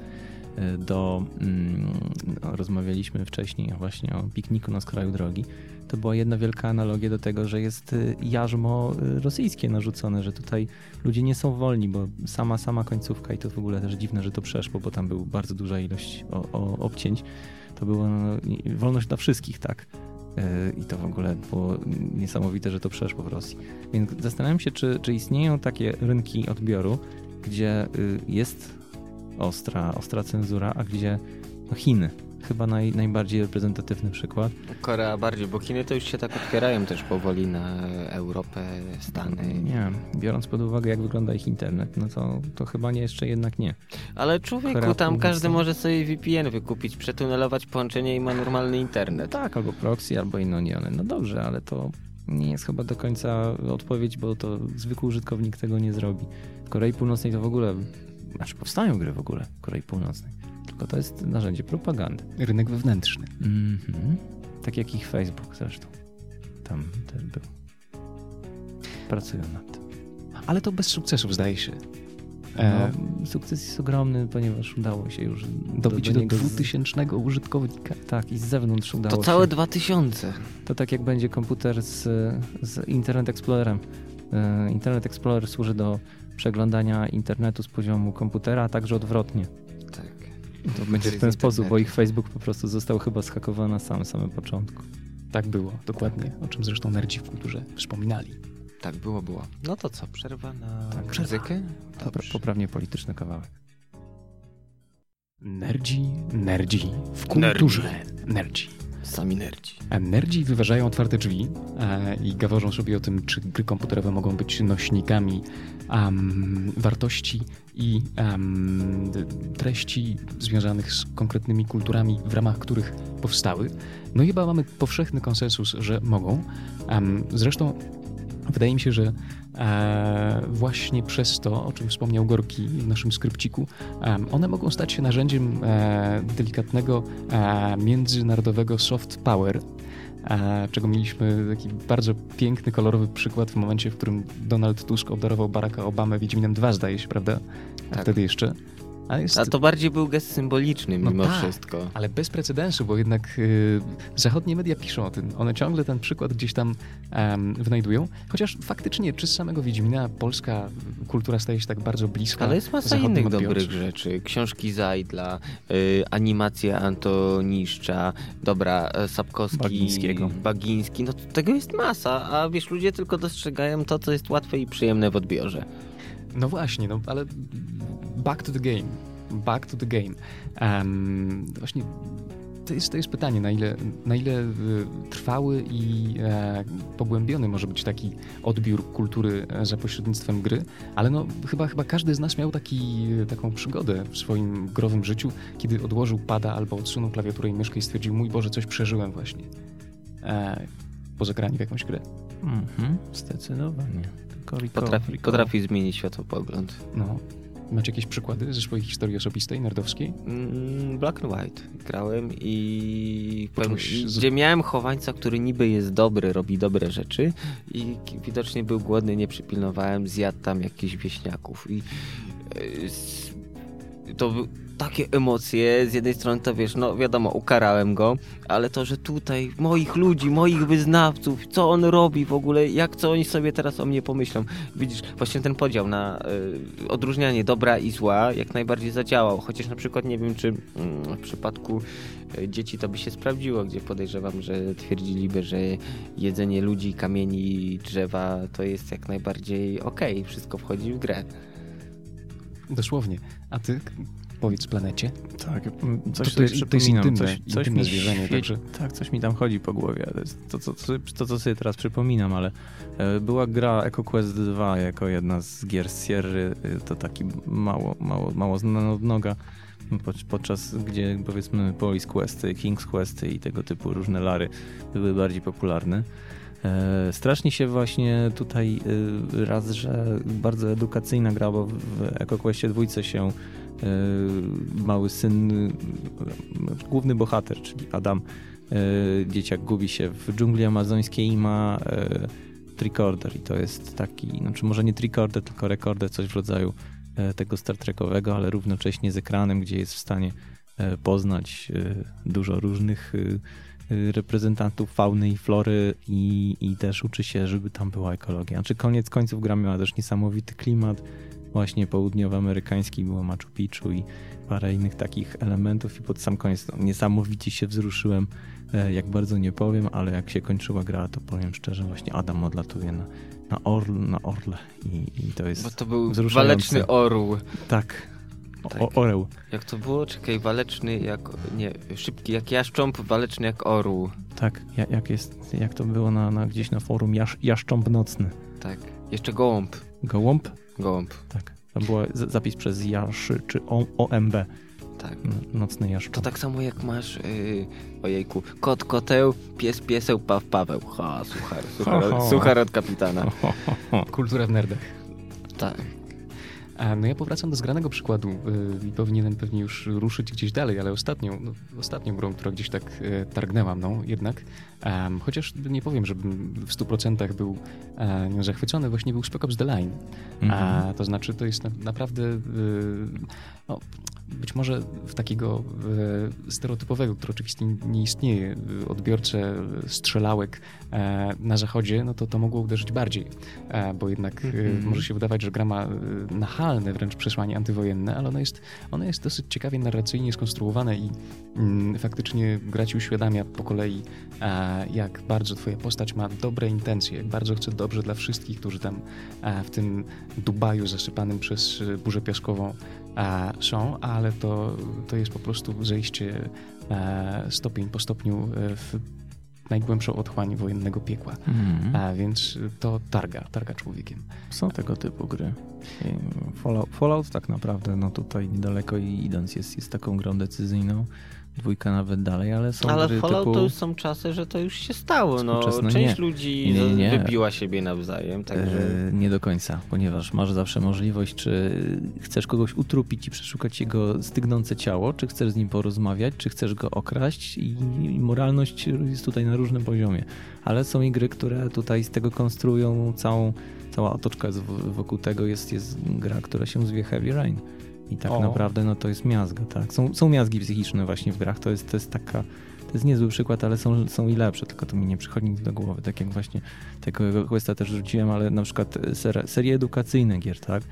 do, mm, no, rozmawialiśmy wcześniej właśnie o pikniku na skraju drogi, to była jedna wielka analogia do tego, że jest y, jarzmo y, rosyjskie narzucone, że tutaj ludzie nie są wolni, bo sama, sama końcówka i to w ogóle też dziwne, że to przeszło, bo tam był bardzo duża ilość o, o, obcięć. To było no, wolność dla wszystkich, tak. I to w ogóle było niesamowite, że to przeszło w Rosji. Więc zastanawiam się, czy, czy istnieją takie rynki odbioru, gdzie y, jest ostra, ostra cenzura, a gdzie no Chiny. Chyba naj, najbardziej reprezentatywny przykład. Korea bardziej, bo Chiny to już się tak otwierają też powoli na Europę, Stany. Nie, biorąc pod uwagę, jak wygląda ich internet, no to, to chyba nie, jeszcze jednak nie. Ale człowieku, Korea tam Północna. każdy może sobie VPN wykupić, przetunelować połączenie i ma normalny internet. Tak, albo proxy, albo inoniony. No dobrze, ale to nie jest chyba do końca odpowiedź, bo to zwykły użytkownik tego nie zrobi. W Korei Północnej to w ogóle, znaczy powstają gry w ogóle w Korei Północnej, tylko to jest narzędzie propagandy. Rynek wewnętrzny. Mhm. Tak jak ich Facebook zresztą. Tam też był. Pracują nad tym. Ale to bez sukcesów, zdaje się. E, No, sukces jest ogromny, ponieważ udało się już dobić do, z- 2000 użytkownika. Tak, i z zewnątrz udało To się. całe 2000. To tak jak będzie komputer z, z Internet Explorerem. E, Internet Explorer służy do przeglądania internetu z poziomu komputera, a także odwrotnie. Tak. To będzie w ten sposób, bo ich Facebook po prostu został chyba zhakowany na samym, samym początku. Tak było, dokładnie. O czym zresztą nerdzi w kulturze wspominali. Tak było, było. No to co, przerwa na Tak, muzykę? Poprawnie polityczny kawałek. Nerdzi, nerdzi w kulturze. Nerdzi. Sami nerdzi. A Nerdzi wyważają otwarte drzwi e, i gaworzą sobie o tym, czy gry komputerowe mogą być nośnikami am, wartości i d- treści związanych z konkretnymi kulturami, w ramach których powstały. No i chyba mamy powszechny konsensus, że mogą. Am, zresztą wydaje mi się, że e, właśnie przez to, o czym wspomniał Gorki w naszym skrypciku, em, one mogą stać się narzędziem e, delikatnego e, międzynarodowego soft power, e, czego mieliśmy taki bardzo piękny, kolorowy przykład w momencie, w którym Donald Tusk obdarował Baracka Obamę Wiedźminem 2, zdaje się, prawda? A Tak. wtedy jeszcze. A, jest... A to bardziej był gest symboliczny No mimo tak. wszystko. Ale bez precedensu, bo jednak y, zachodnie media piszą o tym. One ciągle ten przykład gdzieś tam em, wynajdują. Chociaż faktycznie, czy z samego Wiedźmina polska kultura staje się tak bardzo bliska Ale jest masa innych dobrych rzeczy. Książki Zajdla, y, animacje Antoniszcza, dobra, e, Sapkowski, Bagińskiego. Bagiński. No tego jest masa, a wiesz, ludzie tylko dostrzegają to, co jest łatwe i przyjemne w odbiorze. No właśnie, no ale back to the game. Back to the game. Em, właśnie to jest, to jest pytanie, na ile, na ile y, trwały i e, pogłębiony może być taki odbiór kultury e, za pośrednictwem gry, ale no chyba, chyba każdy z nas miał taki, taką przygodę w swoim growym życiu, kiedy odłożył pada albo odsunął klawiaturę i myszkę i stwierdził, mój Boże, coś przeżyłem właśnie. E, po zagraniu w jakąś grę. Mhm, zdecydowanie. Recall, Potrafi, recall. potrafi zmienić światopogląd. No. Macie jakieś przykłady ze swojej historii osobistej, nerdowskiej? Mm, Black and White grałem i powiem, Poczułeś z- gdzie miałem chowańca, który niby jest dobry, robi dobre rzeczy i widocznie był głodny, nie przypilnowałem, zjadł tam jakichś wieśniaków i e, to takie emocje, z jednej strony to wiesz, no wiadomo, ukarałem go, ale to, że tutaj moich ludzi, moich wyznawców, co on robi w ogóle, jak co oni sobie teraz o mnie pomyślą. Widzisz, właśnie ten podział na y, odróżnianie dobra i zła jak najbardziej zadziałał, chociaż na przykład nie wiem, czy mm, w przypadku y, dzieci to by się sprawdziło, gdzie podejrzewam, że twierdziliby, że jedzenie ludzi, kamieni, drzewa to jest jak najbardziej okej, wszystko wchodzi w grę. Dosłownie. A ty, powiedz planecie. Tak, mm, coś To- to to jest intymne- coś, coś intymne mi zwierzenie, także- Tak, coś mi tam chodzi po głowie. To, to, co, to, to, co sobie teraz przypominam, ale e, była gra EcoQuest 2 jako jedna z gier z Sierry. e, To taki mało, mało, mało znana odnoga. pod- Podczas gdzie powiedzmy Police Questy, King's Questy i tego typu różne lary były bardziej popularne. E, Strasznie się właśnie tutaj e, raz, że bardzo edukacyjna gra, bo w EcoQuestie dwójce się e, mały syn, główny bohater, czyli Adam, dzieciak gubi się w dżungli amazońskiej i ma tricorder i to jest taki, znaczy może nie tricorder, tylko rekorder, coś w rodzaju tego Star Trekowego, ale równocześnie z ekranem, gdzie jest w stanie poznać dużo różnych reprezentantów fauny i flory i, i też uczy się, żeby tam była ekologia. Znaczy koniec końców gra miała też niesamowity klimat, właśnie południowoamerykański, było Machu Picchu i parę innych takich elementów i pod sam koniec no, niesamowicie się wzruszyłem, e, jak bardzo nie powiem, ale jak się kończyła gra, to powiem szczerze, właśnie Adam odlatuje na, na, orl, na orle i, i to jest... Bo to był wzruszające. waleczny orł. Tak. O, Tak. o, oreł. Jak to było? Czekaj, waleczny jak... Nie, szybki jak jaszcząb, waleczny jak orł. Tak, ja- jak, jest, jak to było na, na, gdzieś na forum Jasz, Jaszcząb Nocny. Tak. Jeszcze gołąb. Gołąb? Gołąb. Tak. To był zapis przez Jaszy czy o, OMB. Tak. N- Nocny Jaszcząb. To tak samo jak masz, yy, ojejku, kot koteł, pies pieseł, paw paweł. Ha, suchar, suchar, Ho, ho. suchar od kapitana. Kultura w nerdach. Tak. No ja powracam do zgranego przykładu y, i powinienem pewnie już ruszyć gdzieś dalej, ale ostatnią, no, ostatnią grą, która gdzieś tak e, targnęła mną jednak, em, chociaż nie powiem, żebym w 100% był nią zachwycony, właśnie był Spec Ops The Line. Mhm. A, to znaczy to jest na, naprawdę y, no, być może w takiego e, stereotypowego, który oczywiście nie istnieje, y, odbiorcę strzelałek e, na zachodzie, no to to mogło uderzyć bardziej, e, bo jednak e, Mhm. może się wydawać, że gra ma e, nachalne wręcz przesłanie antywojenne, ale ono jest, ono jest dosyć ciekawie narracyjnie skonstruowane i mm, faktycznie gra ci uświadamia po kolei, e, jak bardzo twoja postać ma dobre intencje, jak bardzo chce dobrze dla wszystkich, którzy tam e, w tym Dubaju zasypanym przez e, burzę piaskową e, są, ale to, to jest po prostu zejście e, stopień po stopniu e, w najgłębszą otchłań wojennego piekła. Mhm. A więc to targa, targa człowiekiem. Są tego typu gry. Fallout, Fallout tak naprawdę, no tutaj niedaleko idąc jest, jest taką grą decyzyjną. Dwójka nawet dalej, ale są Ale gry Fallout typu... to już są czasy, że to już się stało. No, część nie. ludzi Nie, nie, nie. wybiła siebie nawzajem, także... E, Nie do końca, ponieważ masz zawsze możliwość, czy chcesz kogoś utrupić i przeszukać jego stygnące ciało, czy chcesz z nim porozmawiać, czy chcesz go okraść i, moralność jest tutaj na różnym poziomie. Ale są i gry, które tutaj z tego konstruują całą, cała otoczka wokół tego jest, jest gra, która się zwie Heavy Rain. I tak O. naprawdę no to jest miazga, tak. Są, są miazgi psychiczne właśnie w grach, to jest, to jest taka, to jest niezły przykład, ale są, są i lepsze, tylko to mi nie przychodzi nic do głowy. Tak jak właśnie tego questa też rzuciłem, ale na przykład ser, serie edukacyjne gier, tak.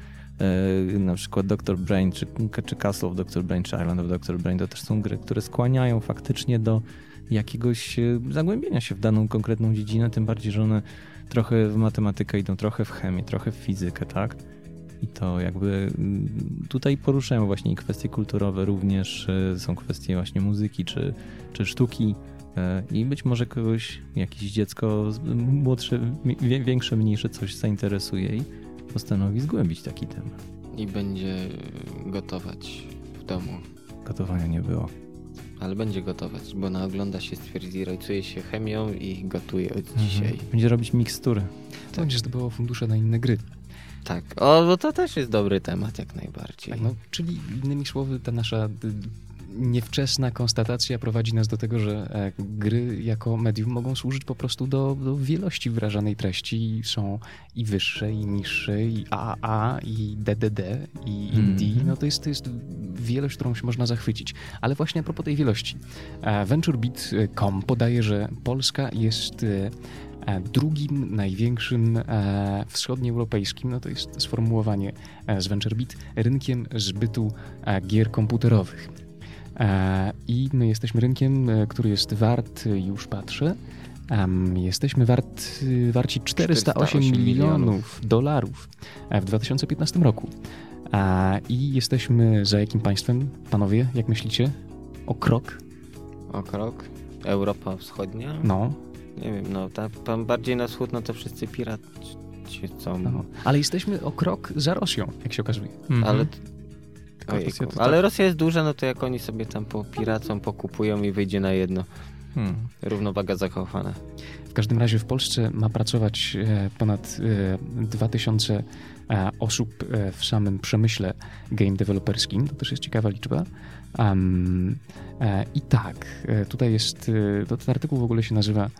E, na przykład Dr. Brain, czy, czy Castle of Dr. Brain, czy Island of Dr. Brain, to też są gry, które skłaniają faktycznie do jakiegoś e, zagłębienia się w daną konkretną dziedzinę, tym bardziej, że one trochę w matematykę idą, trochę w chemię, trochę w fizykę, tak? I to jakby mm, tutaj poruszają właśnie kwestie kulturowe, również e, są kwestie właśnie muzyki czy, czy sztuki. e, I być może kogoś, jakieś dziecko młodsze, większe, mniejsze coś zainteresuje i postanowi zgłębić taki temat. I będzie gotować w domu. Gotowania nie było. Ale będzie gotować, bo naogląda się, stwierdzi, rajcuje się chemią i gotuje od dzisiaj. Mhm. Będzie robić mikstury. To będzie zdobyło fundusze na inne gry. Tak. O, bo to też jest dobry temat, jak najbardziej. Tak, no, czyli innymi słowy, ta nasza y, niewczesna konstatacja prowadzi nas do tego, że e, gry jako medium mogą służyć po prostu do, do wielości wyrażanej treści. Są i wyższe, i niższe, i AAA, i DDD, i indie. Mhm. No to jest, to jest wielość, którą się można zachwycić. Ale właśnie a propos tej wielości. e, VentureBeat.com podaje, że Polska jest e, drugim największym e, wschodnioeuropejskim, no to jest sformułowanie e, z VentureBeat, rynkiem zbytu e, gier komputerowych. E, I my jesteśmy rynkiem, e, który jest wart, e, już patrzę, jesteśmy wart, e, warci 408 408 milionów dolarów e, w 2015 roku. E, I jesteśmy za jakim państwem, panowie, jak myślicie? O krok? O krok. Europa Wschodnia? No, Nie wiem, no ta, tam bardziej na wschód, no to wszyscy piraci są. no. Ale jesteśmy o krok za Rosją, jak się okazuje. Ale, ojejku, to ale tak- Rosja jest duża, no to jak oni sobie tam popiracą, pokupują i wyjdzie na jedno. Hmm. Równowaga zachowana. W każdym razie w Polsce ma pracować e, ponad e, 2000 e, osób e, w samym przemyśle game deweloperskim. To też jest ciekawa liczba. Um, I tak, tutaj jest, to ten artykuł w ogóle się nazywa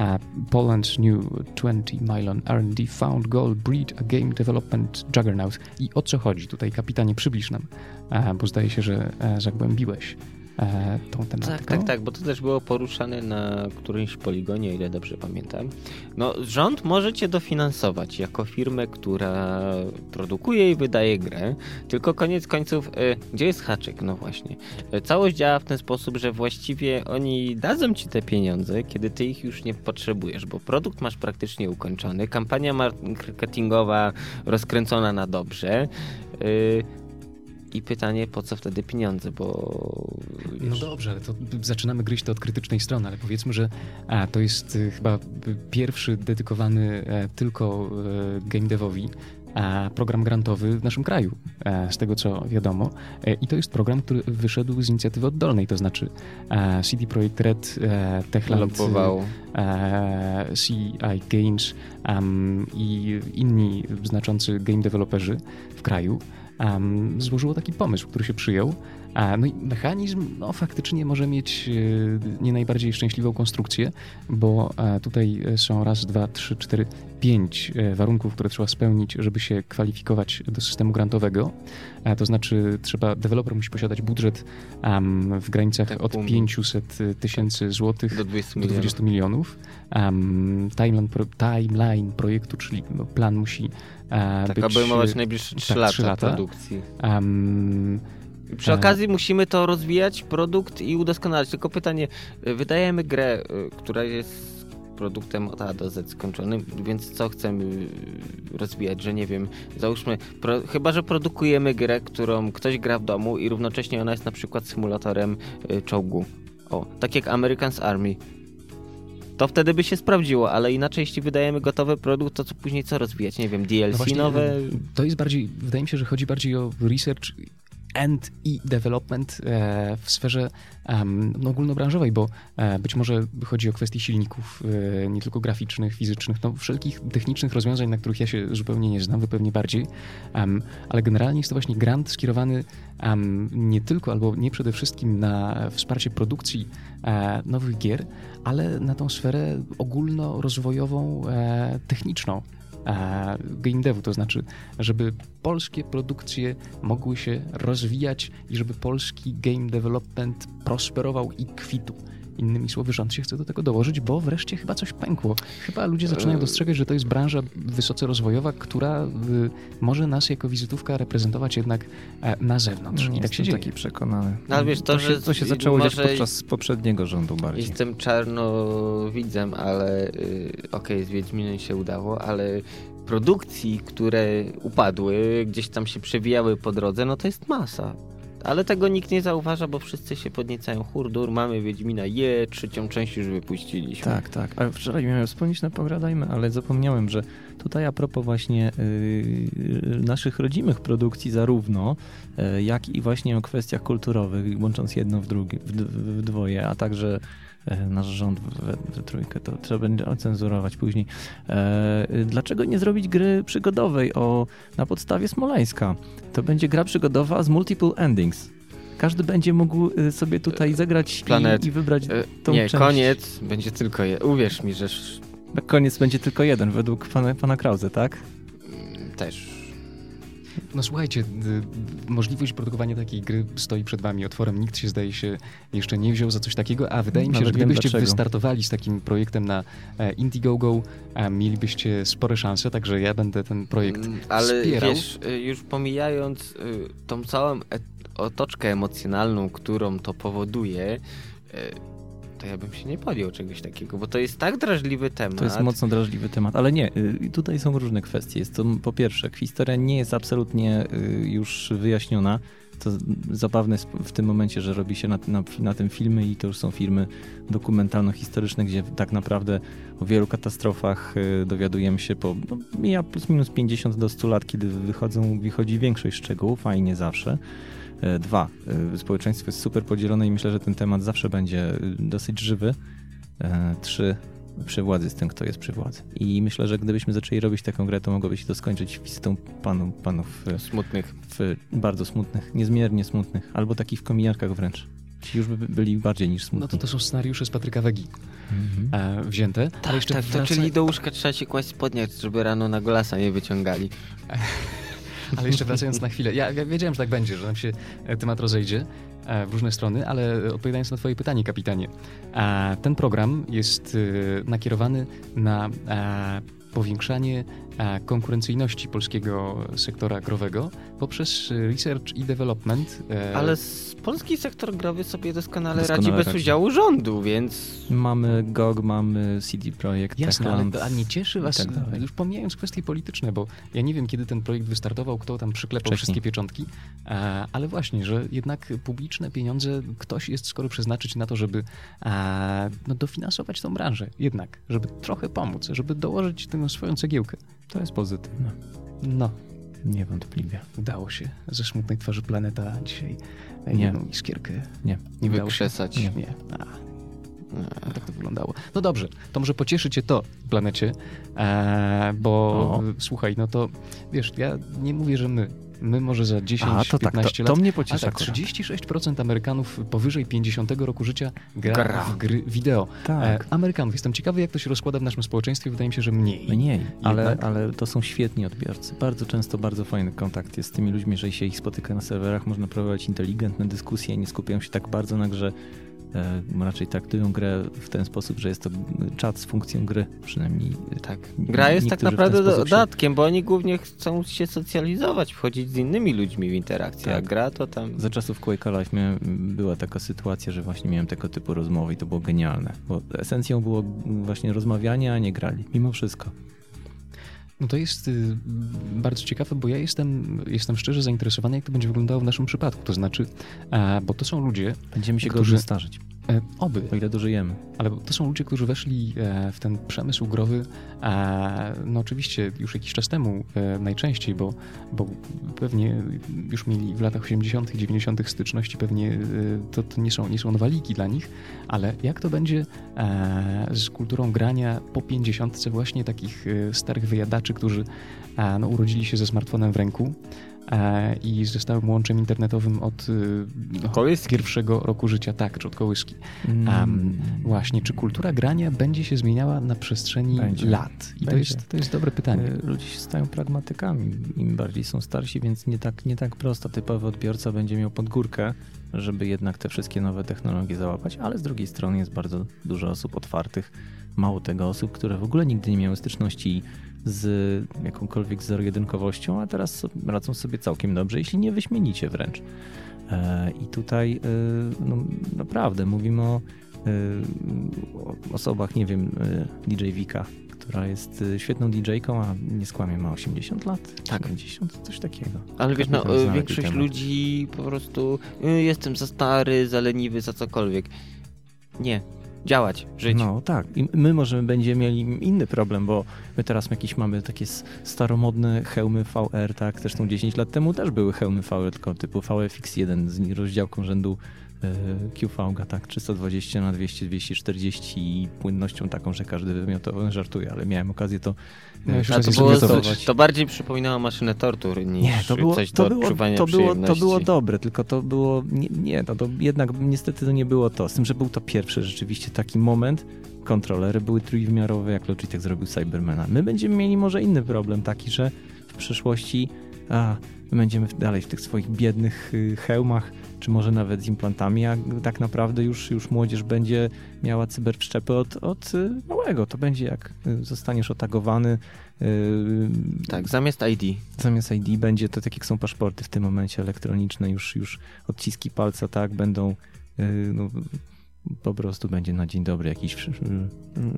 e, Poland's New 20 Milon R&D Found Gold Breed a Game Development Juggernaut. I o co chodzi? Tutaj kapitanie przybliż nam, e, bo zdaje się, że e, zagłębiłeś e, tą. Tak, tak, tak, bo to też było poruszane na którymś poligonie, ile dobrze pamiętam. No, rząd może cię dofinansować jako firmę, która produkuje i wydaje grę, tylko koniec końców, e, gdzie jest haczyk? No właśnie. E, Całość działa w ten sposób, że właściwie oni dadzą ci te pieniądze, kiedy ty ich już nie potrzebujesz, bo produkt masz praktycznie ukończony, kampania marketingowa rozkręcona na dobrze. I pytanie, po co wtedy pieniądze, bo... No dobrze, ale to zaczynamy gryźć to od krytycznej strony, ale powiedzmy, że a, to jest y, chyba pierwszy dedykowany e, tylko e, game devowi a, program grantowy w naszym kraju, e, z tego co wiadomo. I to jest program, który wyszedł z inicjatywy oddolnej, to znaczy CD Projekt Red, Techland, CI Games um, i inni znaczący game developerzy w kraju um, złożyło taki pomysł, który się przyjął. A, no i mechanizm no, faktycznie może mieć e, nie najbardziej szczęśliwą konstrukcję, bo e, tutaj są raz, dwa, trzy, cztery, pięć e, warunków, które trzeba spełnić, żeby się kwalifikować do systemu grantowego. E, to znaczy trzeba, deweloper musi posiadać budżet um, w granicach Tak, od pół- 500 tysięcy złotych Do 20 do milionów. 20 milionów. Um, timeline, pro, timeline projektu, czyli no, plan musi e, Tak, być... obejmować najbliższe 3 tak, lata, trzy lata. produkcji. Um, przy E. okazji musimy to rozwijać, produkt i udoskonalać. Tylko pytanie, y, wydajemy grę, która jest produktem od A do Z skończonym, więc co chcemy rozwijać, że nie wiem, załóżmy, pro, chyba, że produkujemy grę, którą ktoś gra w domu i równocześnie ona jest na przykład symulatorem y, czołgu. O, tak jak American's Army. To wtedy by się sprawdziło, ale inaczej jeśli wydajemy gotowy produkt, to co później co rozwijać? Nie wiem, DLC no właśnie, nowe? To jest bardziej, wydaje mi się, że chodzi bardziej o research and i development e, w sferze no, ogólnobranżowej, bo e, być może chodzi o kwestie silników, e, nie tylko graficznych, fizycznych, no wszelkich technicznych rozwiązań, na których ja się zupełnie nie znam, wy pewnie bardziej, ale generalnie jest to właśnie grant skierowany nie tylko, albo nie przede wszystkim na wsparcie produkcji nowych gier, ale na tą sferę ogólnorozwojową, e, techniczną. game devu, to znaczy, żeby polskie produkcje mogły się rozwijać i żeby polski game development prosperował i kwitł. Innymi słowy, rząd się chce do tego dołożyć, bo wreszcie chyba coś pękło. Chyba ludzie zaczynają dostrzegać, że to jest branża wysoce rozwojowa, która y, może nas jako wizytówka reprezentować jednak e, na zewnątrz. Nie I tak się dzieje. taki przekonany. No, ale wiesz, to, to, się, to się zaczęło dziać podczas poprzedniego rządu bardziej. Jestem czarnowidzem, ale y, okej, z Wiedźminem się udało, ale produkcji, które upadły, gdzieś tam się przewijały po drodze, no to jest masa. Ale tego nikt nie zauważa, bo wszyscy się podniecają. Hurdur, mamy Wiedźmina, je, trzecią część już wypuściliśmy. Tak, tak. Ale wczoraj miałem wspomnieć na Pogradajmy, ale zapomniałem, że tutaj a propos właśnie yy, naszych rodzimych produkcji zarówno, yy, jak i właśnie o kwestiach kulturowych, łącząc jedno w drugie, w, d- w dwoje, a także nasz rząd we, we trójkę, to trzeba będzie ocenzurować później. Yy, dlaczego nie zrobić gry przygodowej o, na podstawie Smoleńska? To będzie gra przygodowa z multiple endings. Każdy będzie mógł y, sobie tutaj zagrać Planet. i, i wybrać E, tą nie, część. koniec będzie tylko je. Uwierz mi, że Na koniec będzie tylko jeden, według pana, pana Krause, tak? też. No słuchajcie, możliwość produkowania takiej gry stoi przed wami otworem. Nikt się zdaje się jeszcze nie wziął za coś takiego, a wydaje mi się, Nawet że gdybyście dlaczego. wystartowali z takim projektem na e, Indiegogo, e, mielibyście spore szanse, także ja będę ten projekt Mm, Ale wspierał. wiesz, y, już pomijając y, tą całą et- otoczkę emocjonalną, którą to powoduje, y, to ja bym się nie podjął czegoś takiego, bo to jest tak drażliwy temat. To jest mocno drażliwy temat, ale nie, y, tutaj są różne kwestie. Jest to po pierwsze, historia nie jest absolutnie y, już wyjaśniona. To zabawne w tym momencie, że robi się na, na, na tym filmy i to już są filmy dokumentalno-historyczne, gdzie tak naprawdę o wielu katastrofach y, dowiadujemy się po, no, mija plus minus 50 do 100 lat, kiedy wychodzą, wychodzi większość szczegółów, a i nie zawsze. E, Dwa, y, społeczeństwo jest super podzielone i myślę, że ten temat zawsze będzie y, dosyć żywy. E, Trzy, przy władzy jest ten, kto jest przy władzy. I myślę, że gdybyśmy zaczęli robić taką grę, to mogłoby się to skończyć wizytą panu, panów e, smutnych. w bardzo smutnych, niezmiernie smutnych, albo takich w kominiarkach wręcz. Ci już by byli bardziej niż smutni. No to to są scenariusze z Patryka Wegi Mhm. e, wzięte. Tak, tak, to wraca- czyli do łóżka trzeba się kłaść w spodniach, żeby rano na golasa nie wyciągali. Ale jeszcze wracając na chwilę, ja, ja wiedziałem, że tak będzie, że nam się e, temat rozejdzie e, w różne strony, ale odpowiadając na twoje pytanie, kapitanie, e, ten program jest nakierowany na powiększanie konkurencyjności polskiego sektora growego poprzez e, research i development. e, Ale polski sektor growy sobie doskonale, Doskonale radzi bez radzi. udziału rządu, więc Mamy GOG, mamy CD Projekt, Jasne, ale, a nie cieszy was, tak już pomijając kwestie polityczne, bo ja nie wiem, kiedy ten projekt wystartował, kto tam przyklepał Wcześniej. wszystkie pieczątki, e, ale właśnie, że jednak publiczne pieniądze ktoś jest skory przeznaczyć na to, żeby e, no, dofinansować tą branżę jednak, żeby trochę pomóc, żeby dołożyć tę swoją cegiełkę. To jest pozytywne. No, Niewątpliwie. udało się. Ze smutnej twarzy planeta dzisiaj Nie. jedną iskierkę. Nie. nie udało się. wykrzesać. Nie. Nie. A. No, tak to wyglądało. No dobrze, to może pocieszy cię to, planecie, e, bo O. słuchaj, no to wiesz, ja nie mówię, że my. My może za 10, A, to tak, 15 to, to lat. mnie A pociesza tak, akurat. 36% Amerykanów powyżej 50 roku życia gra, Gra. w gry wideo. Tak. E, Amerykanów. Jestem ciekawy, jak to się rozkłada w naszym społeczeństwie. Wydaje mi się, że mniej. Mniej, ale, ale to są świetni odbiorcy. Bardzo często bardzo fajny kontakt jest z tymi ludźmi, jeżeli się ich spotyka na serwerach, można prowadzić inteligentne dyskusje, nie skupiają się tak bardzo na grze. E, raczej traktują grę w ten sposób, że jest to czat z funkcją gry, przynajmniej. Tak. Gra jest tak naprawdę sposób się- dodatkiem, bo oni głównie chcą się socjalizować, wchodzić z innymi ludźmi w interakcję, a Tak. gra to tam... Za czasów Quake'a Life miałem, była taka sytuacja, że właśnie miałem tego typu rozmowy i to było genialne, bo esencją było właśnie rozmawianie, a nie grali, mimo wszystko. No to jest y, bardzo ciekawe, bo ja jestem, jestem szczerze zainteresowany, jak to będzie wyglądało w naszym przypadku. To znaczy, e, bo to są ludzie, Będziemy się Którzy- gorzej starzeć, e, oby, o ile dożyjemy. ale to są ludzie, którzy weszli e, w ten przemysł growy, e, no oczywiście już jakiś czas temu e, najczęściej, bo, bo pewnie już mieli w latach 80., 90. styczności, pewnie e, to, to nie, są, nie są nowaliki dla nich, ale jak to będzie e, z kulturą grania po 50. właśnie takich starych wyjadaczy, którzy no, urodzili się ze smartfonem w ręku, i ze stałym łączem internetowym od no, Kołyski. pierwszego roku życia, tak, czy od kołyski. Mm. Um, właśnie, czy kultura grania będzie się zmieniała na przestrzeni Będzie. lat? I to jest, to jest dobre pytanie. E, Ludzie się stają pragmatykami, im bardziej są starsi, więc nie tak, nie tak prosto. Typowy odbiorca będzie miał pod górkę, żeby jednak te wszystkie nowe technologie załapać, ale z drugiej strony jest bardzo dużo osób otwartych. Mało tego osób, które w ogóle nigdy nie miały styczności z jakąkolwiek zero-jedynkowością, a teraz radzą sobie całkiem dobrze, jeśli nie wyśmienicie wręcz. E, I tutaj e, no, naprawdę mówimy o, e, osobach, nie wiem, DJ Wika, która jest świetną DJ-ką, a nie skłamie, ma 80 lat? Tak. 90, coś takiego. Ale wiesz, no, większość ludzi po prostu y, jestem za stary, za leniwy, za cokolwiek. Nie. Działać, żyć. No tak. I my może będziemy mieli inny problem, bo my teraz jakieś mamy takie staromodne hełmy VR, tak? Zresztą 10 lat temu też były hełmy VR, tylko typu VFX1 z rozdziałką rzędu e, QVGA, tak? 320 na 200, 240 i płynnością taką, że każdy wymiotowy żartuje, ale miałem okazję to e, Miałeś A okazję to, było, zobiotować. to bardziej przypominało maszynę tortur niż Nie, to było, coś to do było, odczuwania to było, to było dobre, tylko to było, nie, nie no to jednak niestety to nie było to, z tym, że był to pierwszy rzeczywiście taki moment, kontrolery były trójwymiarowe, jak Logitech zrobił Cybermana. My będziemy mieli może inny problem, taki, że w przyszłości a, my będziemy dalej w tych swoich biednych y, hełmach, czy może nawet z implantami, a tak naprawdę już, już młodzież będzie miała cyberwszczepy od, od y, małego. To będzie jak y, zostaniesz otagowany, Tak, zamiast ID. Zamiast ID będzie to tak jak są paszporty w tym momencie elektroniczne, już, już odciski palca, tak, będą no, po prostu będzie na dzień dobry jakiś sz-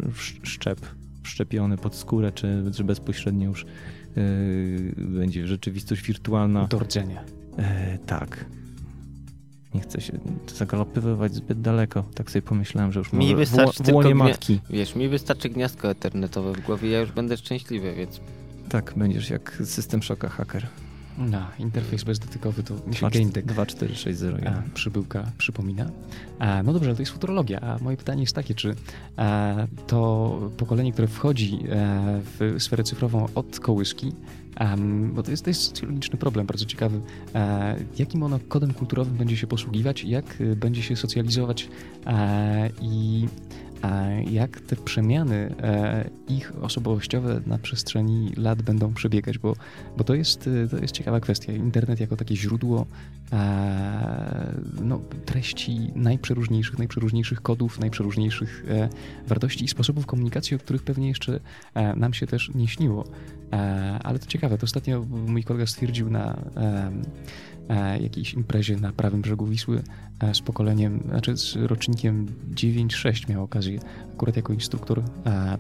sz- szczep wszczepiony pod skórę, czy, czy bezpośrednio już będzie rzeczywistość wirtualna. Do rdzenia. E, tak. Nie chcę się zagalopywać zbyt daleko. Tak sobie pomyślałem, że już Mi wystarczy w, w łonie matki. Wiesz, mi wystarczy gniazdko ethernetowe w głowie, ja już będę szczęśliwy, więc Tak, będziesz jak system szoka haker. No, interfejs bezdotykowy to mi się Game Deck 24601. a, przybyłka przypomina. A, no dobrze, ale to jest futurologia, a moje pytanie jest takie, czy a, to pokolenie, które wchodzi e, w sferę cyfrową od kołyski, bo to jest, to jest socjologiczny problem, bardzo ciekawy, e, jakim ono kodem kulturowym będzie się posługiwać, jak będzie się socjalizować e, i jak te przemiany e, ich osobowościowe na przestrzeni lat będą przebiegać, bo, bo to, jest, y, to jest ciekawa kwestia. Internet jako takie źródło e, no, treści najprzeróżniejszych, najprzeróżniejszych kodów, najprzeróżniejszych e, wartości i sposobów komunikacji, o których pewnie jeszcze e, nam się też nie śniło. E, ale to ciekawe, to ostatnio mój kolega stwierdził na e, e, jakiejś imprezie na prawym brzegu Wisły z pokoleniem, znaczy z rocznikiem 9-6 miał okazję akurat jako instruktor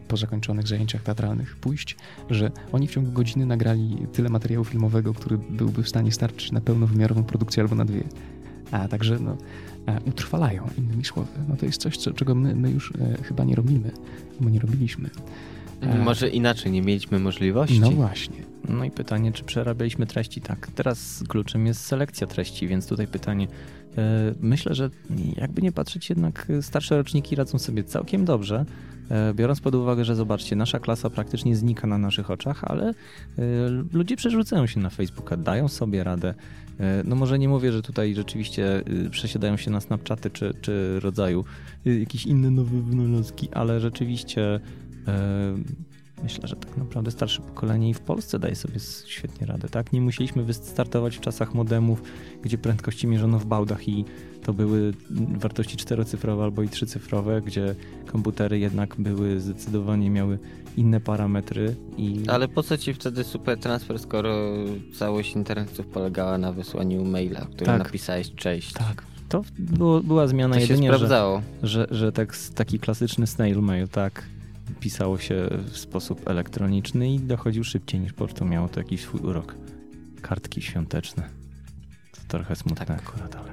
po zakończonych zajęciach teatralnych pójść, że oni w ciągu godziny nagrali tyle materiału filmowego, który byłby w stanie starczyć na pełnowymiarową produkcję albo na dwie. A także no, utrwalają, innymi słowy. No to jest coś, co, czego my, my już chyba nie robimy, bo nie robiliśmy. E, może inaczej, nie mieliśmy możliwości. No właśnie. No i pytanie, czy przerabialiśmy treści? Tak, teraz kluczem jest selekcja treści, więc tutaj pytanie. e, Myślę, że jakby nie patrzeć, jednak starsze roczniki radzą sobie całkiem dobrze, e, biorąc pod uwagę, że zobaczcie, nasza klasa praktycznie znika na naszych oczach, ale ludzie przerzucają się na Facebooka, dają sobie radę. No może nie mówię, że tutaj rzeczywiście y, przesiadają się na Snapchaty czy, czy rodzaju y, jakieś inne nowe wynalazki, ale rzeczywiście myślę, że tak naprawdę starsze pokolenie i w Polsce daje sobie świetnie radę, tak? Nie musieliśmy wystartować w czasach modemów, gdzie prędkości mierzono w bałdach i to były wartości czterocyfrowe albo i trzycyfrowe, gdzie komputery jednak były zdecydowanie miały inne parametry i Ale po co ci wtedy super transfer, skoro całość internetów polegała na wysłaniu maila, w którym Tak. napisałeś cześć? tak, to było, była zmiana To jedynie, że, że, że tak, taki klasyczny snail mail, tak, pisało się w sposób elektroniczny i dochodził szybciej niż pocztą. Miało to jakiś swój urok. Kartki świąteczne. To trochę smutne Tak. akurat, ale...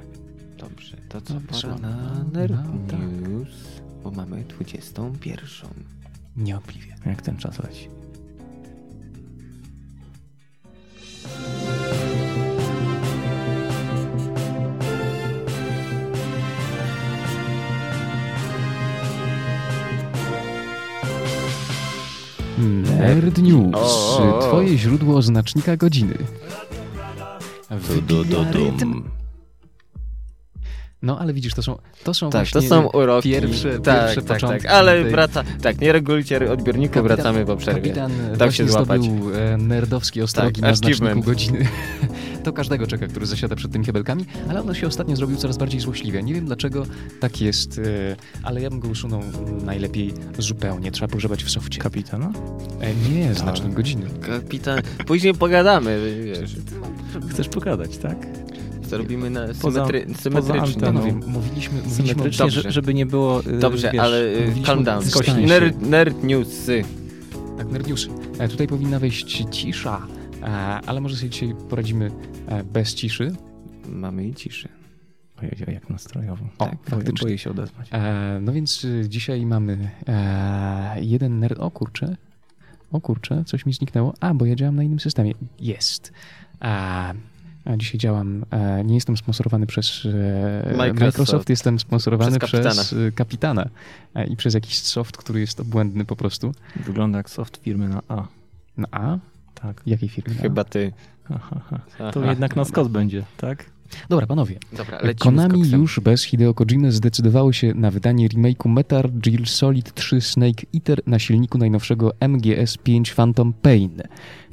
Dobrze, to co No, pora na no, Nerd tak. News, bo mamy 21. Niewątpliwie. Jak ten czas leci. Nerd News. O, o. Twoje źródło znacznika godziny. Rytm. No, ale widzisz, to są, to są Tak, to są uroki. pierwsze, tak, pierwsze tak, początki. tak, ale tej- wraca, tak, nie regulujcie odbiorniku, wracamy po przerwie. Kapitan się właśnie złapać. zdobył e, nerdowskie ostrogi Tak, na znaczniku godziny. To każdego czeka, który zasiada przed tymi kabelkami, ale on się ostatnio zrobił coraz bardziej złośliwy. Nie wiem dlaczego tak jest, e, ale ja bym go usunął mm, najlepiej zupełnie. Trzeba pogrzebać w sofcie. Kapitana? E, nie, Tak. znacznik godziny. Kapitan, później pogadamy, wiesz, Chcesz pogadać, tak? co robimy na Poza- symetry, poza symetrycznie. anteną. Panowie, mówiliśmy, mówiliśmy Dobrze. że- żeby nie było. y, Dobrze, wiesz, ale mówiliśmy calm down. Nerd, nerd newsy. Tak, nerd news. E, tutaj powinna wejść cisza, e, ale może sobie dzisiaj poradzimy e, bez ciszy. Mamy i ciszy. Ojej, jak nastrojowo. O, tak, faktycznie. Boję się odezwać. E, no więc y, dzisiaj mamy e, jeden nerd... O kurczę. O kurczę, coś mi zniknęło. A, bo ja działam na innym systemie. Jest. A, a dzisiaj działam... E, nie jestem sponsorowany przez e, Microsoft. Microsoft. Jestem sponsorowany Przez przez kapitana. kapitana, kapitana e, i przez jakiś soft, który jest obłędny po prostu. Wygląda jak soft firmy na A. Na A? Tak. Jakiej? Chyba ty. Ha, ha, ha. To Aha. jednak na skos będzie, tak? Dobra, panowie. Dobra, Konami już bez Hideo Kojimy zdecydowało się na wydanie remake'u Metal Gear Solid 3 Snake Eater na silniku najnowszego MGS5 Phantom Pain.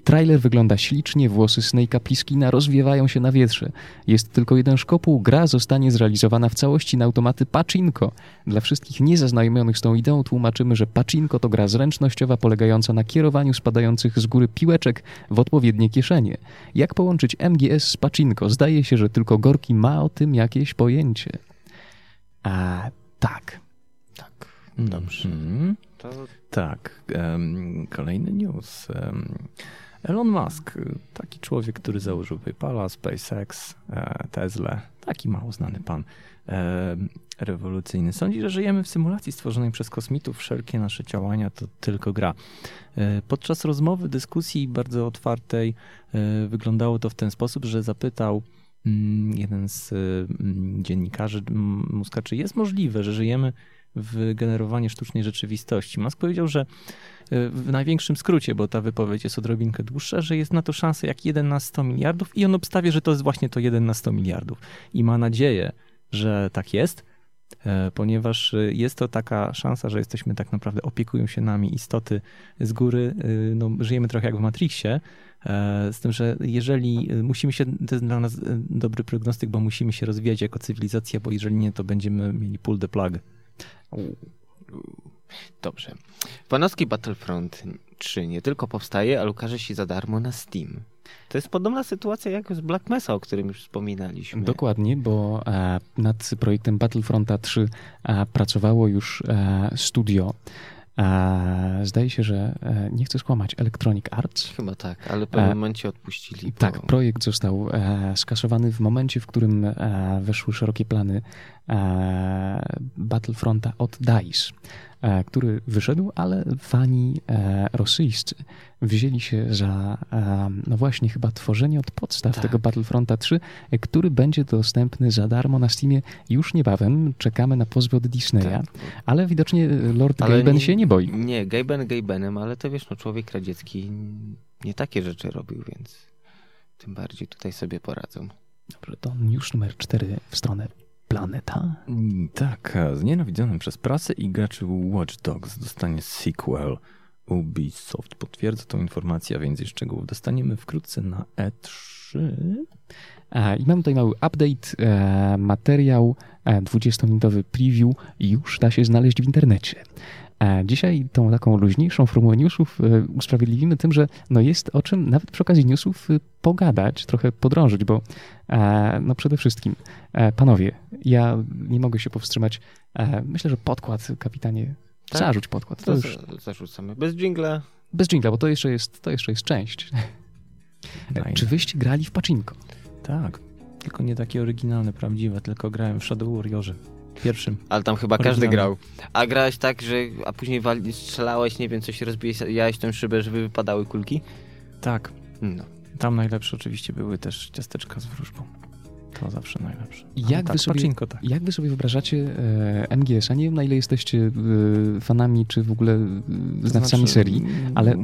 Trailer wygląda ślicznie, włosy Snake'a Pliskina rozwiewają się na wietrze. Jest tylko jeden szkopuł, gra zostanie zrealizowana w całości na automaty Pachinko. Dla wszystkich niezaznajomionych z tą ideą tłumaczymy, że Pachinko to gra zręcznościowa polegająca na kierowaniu spadających z góry piłeczek w odpowiednie kieszenie. Jak połączyć MGS z Pachinko? Zdaje się, że tylko Gorki ma o tym jakieś pojęcie. A tak. Tak. Dobrze. Mhm. To Tak. em, kolejny news. Em, Elon Musk, taki człowiek, który założył PayPala, SpaceX, e, Tesla, taki mało znany pan, em, rewolucyjny. Sądzi, że żyjemy w symulacji stworzonej przez kosmitów. Wszelkie nasze działania to tylko gra. E, Podczas rozmowy, dyskusji bardzo otwartej e, wyglądało to w ten sposób, że zapytał mm, jeden z mm, dziennikarzy mm, Muska, czy jest możliwe, że żyjemy w generowanie sztucznej rzeczywistości. Musk powiedział, że y, w największym skrócie, bo ta wypowiedź jest odrobinkę dłuższa, że jest na to szansa jak 1 na 100 miliardów i on obstawia, że to jest właśnie to 1 na 100 miliardów. I ma nadzieję, że tak jest, e, ponieważ y, jest to taka szansa, że jesteśmy tak naprawdę, opiekują się nami istoty z góry, no, żyjemy trochę jak w Matrixie, e, z tym, że jeżeli musimy się, to jest dla nas dobry prognostyk, bo musimy się rozwijać jako cywilizacja, bo jeżeli nie, to będziemy mieli pull the plug. Dobrze. Panowski Battlefront 3 nie tylko powstaje, ale ukaże się za darmo na Steam. To jest podobna sytuacja jak z Black Mesa, o którym już wspominaliśmy. Dokładnie, bo e, nad projektem Battlefronta 3 e, pracowało już e, studio. Zdaje się, że e, nie chcę skłamać, Electronic Arts. Chyba tak, ale w pewnym E, momencie odpuścili. bo- Tak, projekt został e, skasowany w momencie, w którym weszły szerokie plany Battlefronta od DICE, który wyszedł, ale fani rosyjscy wzięli się za, e, no właśnie, chyba tworzenie od podstaw Tak. tego Battlefronta 3, e, który będzie dostępny za darmo na Steamie już niebawem. Czekamy na pozwy od Disneya, Tak. ale widocznie Lord Ale Gaben się nie boi. Nie, Gaben Gabenem, ale to wiesz, no człowiek radziecki nie takie rzeczy robił, więc tym bardziej tutaj sobie poradzą. Dobrze, to news numer 4 w stronę Planeta. Mm, Tak, a znienawidzonym przez prasę i graczy Watch Dogs dostanie sequel. Ubisoft potwierdza tą informację, a więcej szczegółów dostaniemy wkrótce na E E3. E, I mam tutaj mały update, e, materiał, e, 20-minutowy preview już da się znaleźć w internecie. E, Dzisiaj tą taką luźniejszą formułę newsów e, usprawiedliwimy tym, że no jest o czym nawet przy okazji newsów e, pogadać, trochę podrążyć, bo e, no przede wszystkim, e, panowie, ja nie mogę się powstrzymać. E, Myślę, że podkład, kapitanie, Tak? zarzuć podkład. To To już za- zarzucamy. Bez dżingla. bez dżingla, bo to jeszcze jest, to jeszcze jest część. Czy wyście grali w pacinko? Tak, tylko nie takie oryginalne, prawdziwe, tylko grałem w Shadow Warriorze. Pierwszym. Ale tam chyba każdy grał. A grałeś tak, że a później wali, strzelałeś, nie wiem, coś rozbijałeś tę szybę, żeby wypadały kulki? Tak, No. tam najlepsze oczywiście były też ciasteczka z wróżbą. To zawsze najlepsze. Jak Ale wy tak, sobie- Pacinko, tak. Jak wy sobie wyobrażacie e, MGS-a? Nie wiem, na ile jesteście e, fanami, czy w ogóle e, znawcami znaczy, serii. mm, ale-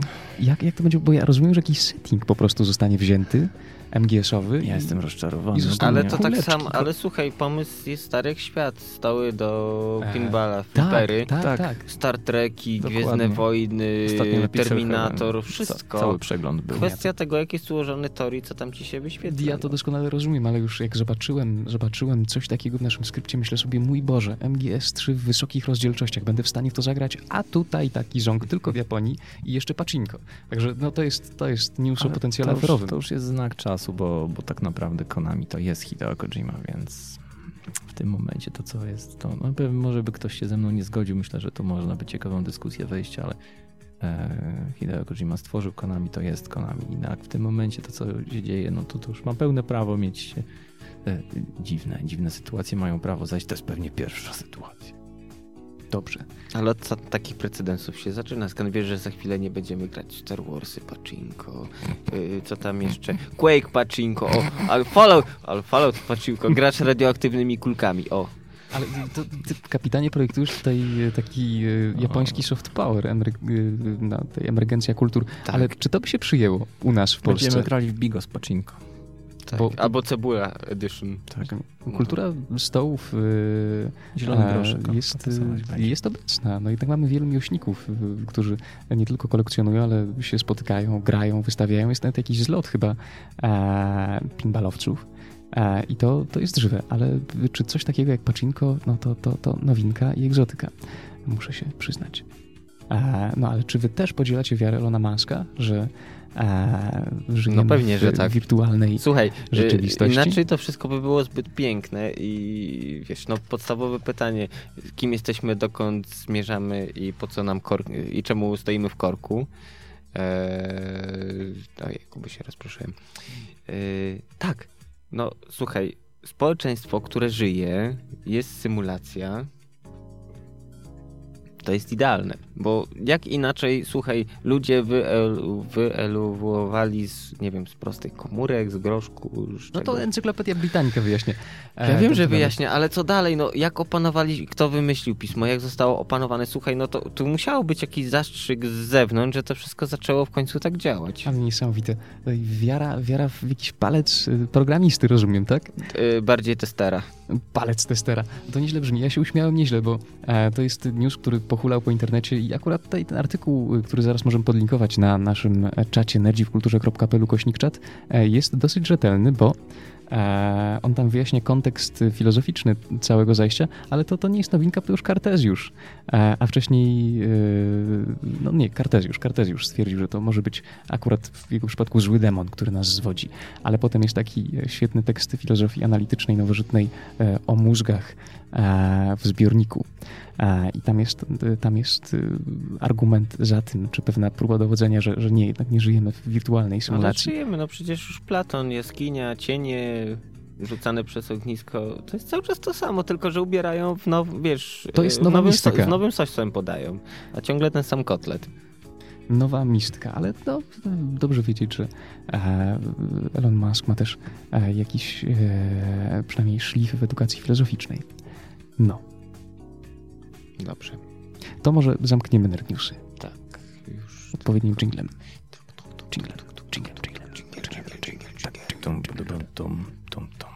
Jak, jak to będzie? Bo ja rozumiem, że jakiś setting po prostu zostanie wzięty MGS-owy. Ja jestem rozczarowany. Ale to tak samo, ale słuchaj, pomysł jest stary jak świat. Stały do E, pinballa, Tak, flipery, tak, Tak. tak. Star Treki, Dokładnie. Gwiezdne Wojny, Terminator, wszystko. Ca cały przegląd był. Kwestia tego, jak jest ułożony tor i co tam ci się wyświetla. Ja to doskonale rozumiem, ale już jak zobaczyłem, zobaczyłem coś takiego w naszym skrypcie, myślę sobie, mój Boże, MGS3 w wysokich rozdzielczościach, będę w stanie w to zagrać, a tutaj taki ząg tylko w Japonii i jeszcze pachinko. Także no to jest, to jest news o Ale potencjale to już, to już jest znak czasu, bo, bo tak naprawdę Konami to jest Hideo Kojima, więc w tym momencie to co jest, to no, może by ktoś się ze mną nie zgodził, myślę, że to można by ciekawą dyskusję wejść, ale e, Hideo Kojima stworzył Konami, to jest Konami. Tak w tym momencie to co się dzieje, no to, to już ma pełne prawo mieć e, dziwne, dziwne sytuacje mają prawo zajść, to jest pewnie pierwsza sytuacja. Dobrze. Ale od ta- takich precedensów się zaczyna. Skąd wiesz, że za chwilę nie będziemy grać Star Warsy, Pachinko, yy, co tam jeszcze? Quake Pachinko, o, ale Fallout, ale Fallout Pachinko, gracz radioaktywnymi kulkami, o. Ale to, ty, kapitanie, projektujesz tutaj e, taki e, japoński soft power, emer, e, na tej emergencja kultur, Tak. ale czy to by się przyjęło u nas w Polsce? Będziemy grali w Bigos Pacinko. Tak. Bo- Albo Cebula Edition. Tak. Kultura stołów Zielony e, groszek. jest, będzie. jest obecna. No i tak mamy wielu miłośników, y, którzy nie tylko kolekcjonują, ale się spotykają, grają, wystawiają. Jest nawet jakiś zlot chyba e, pinballowców. E, I to, to jest żywe, ale czy coś takiego jak pachinko, no to, to, to nowinka i egzotyka, muszę się przyznać. E, no ale czy wy też podzielacie wiarę Elona Muska, że e, No pewnie, w że tak. wirtualnej Słuchaj, Rzeczywistości? y, inaczej to wszystko by było zbyt piękne i wiesz, no podstawowe pytanie, kim jesteśmy, dokąd zmierzamy i po co nam kork, i czemu stoimy w korku. Eee, oj, Kuby się rozproszyłem. Eee, tak, no słuchaj, społeczeństwo, które żyje, jest symulacja, to jest idealne, bo jak inaczej, słuchaj, ludzie wyelu, wyeluowali z, nie wiem, z prostych komórek, z groszku, z No to. Encyklopedia Britannica wyjaśnia. e, Ja wiem, ten że wyjaśnia, ale co dalej? No, jak opanowali, kto wymyślił pismo, jak zostało opanowane? Słuchaj, no to tu musiało być jakiś zastrzyk z zewnątrz, że to wszystko zaczęło w końcu tak działać. Ale niesamowite. I Wiara, wiara w jakiś palec y, programisty, rozumiem, tak? Bardziej testera. Palec testera. To nieźle brzmi. Ja się uśmiałem nieźle, bo e, to jest news, który pochulał po internecie i akurat tutaj ten artykuł, y, który zaraz możemy podlinkować na naszym czacie nerdziwkulturze.pl kośnik czat, e, jest dosyć rzetelny, bo e, on tam wyjaśnia kontekst filozoficzny całego zajścia, ale to, to nie jest nowinka, to już Kartezjusz. E, a wcześniej, no nie, Kartezjusz, Kartezjusz stwierdził, że to może być akurat w jego przypadku zły demon, który nas zwodzi. Ale potem jest taki świetny tekst filozofii analitycznej, nowożytnej o mózgach w zbiorniku. E, I tam jest, e, tam jest e, argument za tym, czy pewna próba dowodzenia, że, że nie, jednak nie żyjemy w wirtualnej No symulacji. żyjemy, no przecież już Platon, jaskinia, cienie rzucane przez ognisko, to jest cały czas to samo, tylko że ubierają w now, wiesz, To jest w nowa nowym, so, mistyka. w nowym sosem podają, a ciągle ten sam kotlet. Nowa mistka, ale no, dobrze wiedzieć, że e, Elon Musk ma też e, jakiś e, przynajmniej szlif w edukacji filozoficznej. No, Dobrze. to może zamkniemy nerd newsy Tak, już. odpowiednim jinglem. Jinglem, jinglem, jinglem, jinglem. Tum, tum, tum, tum.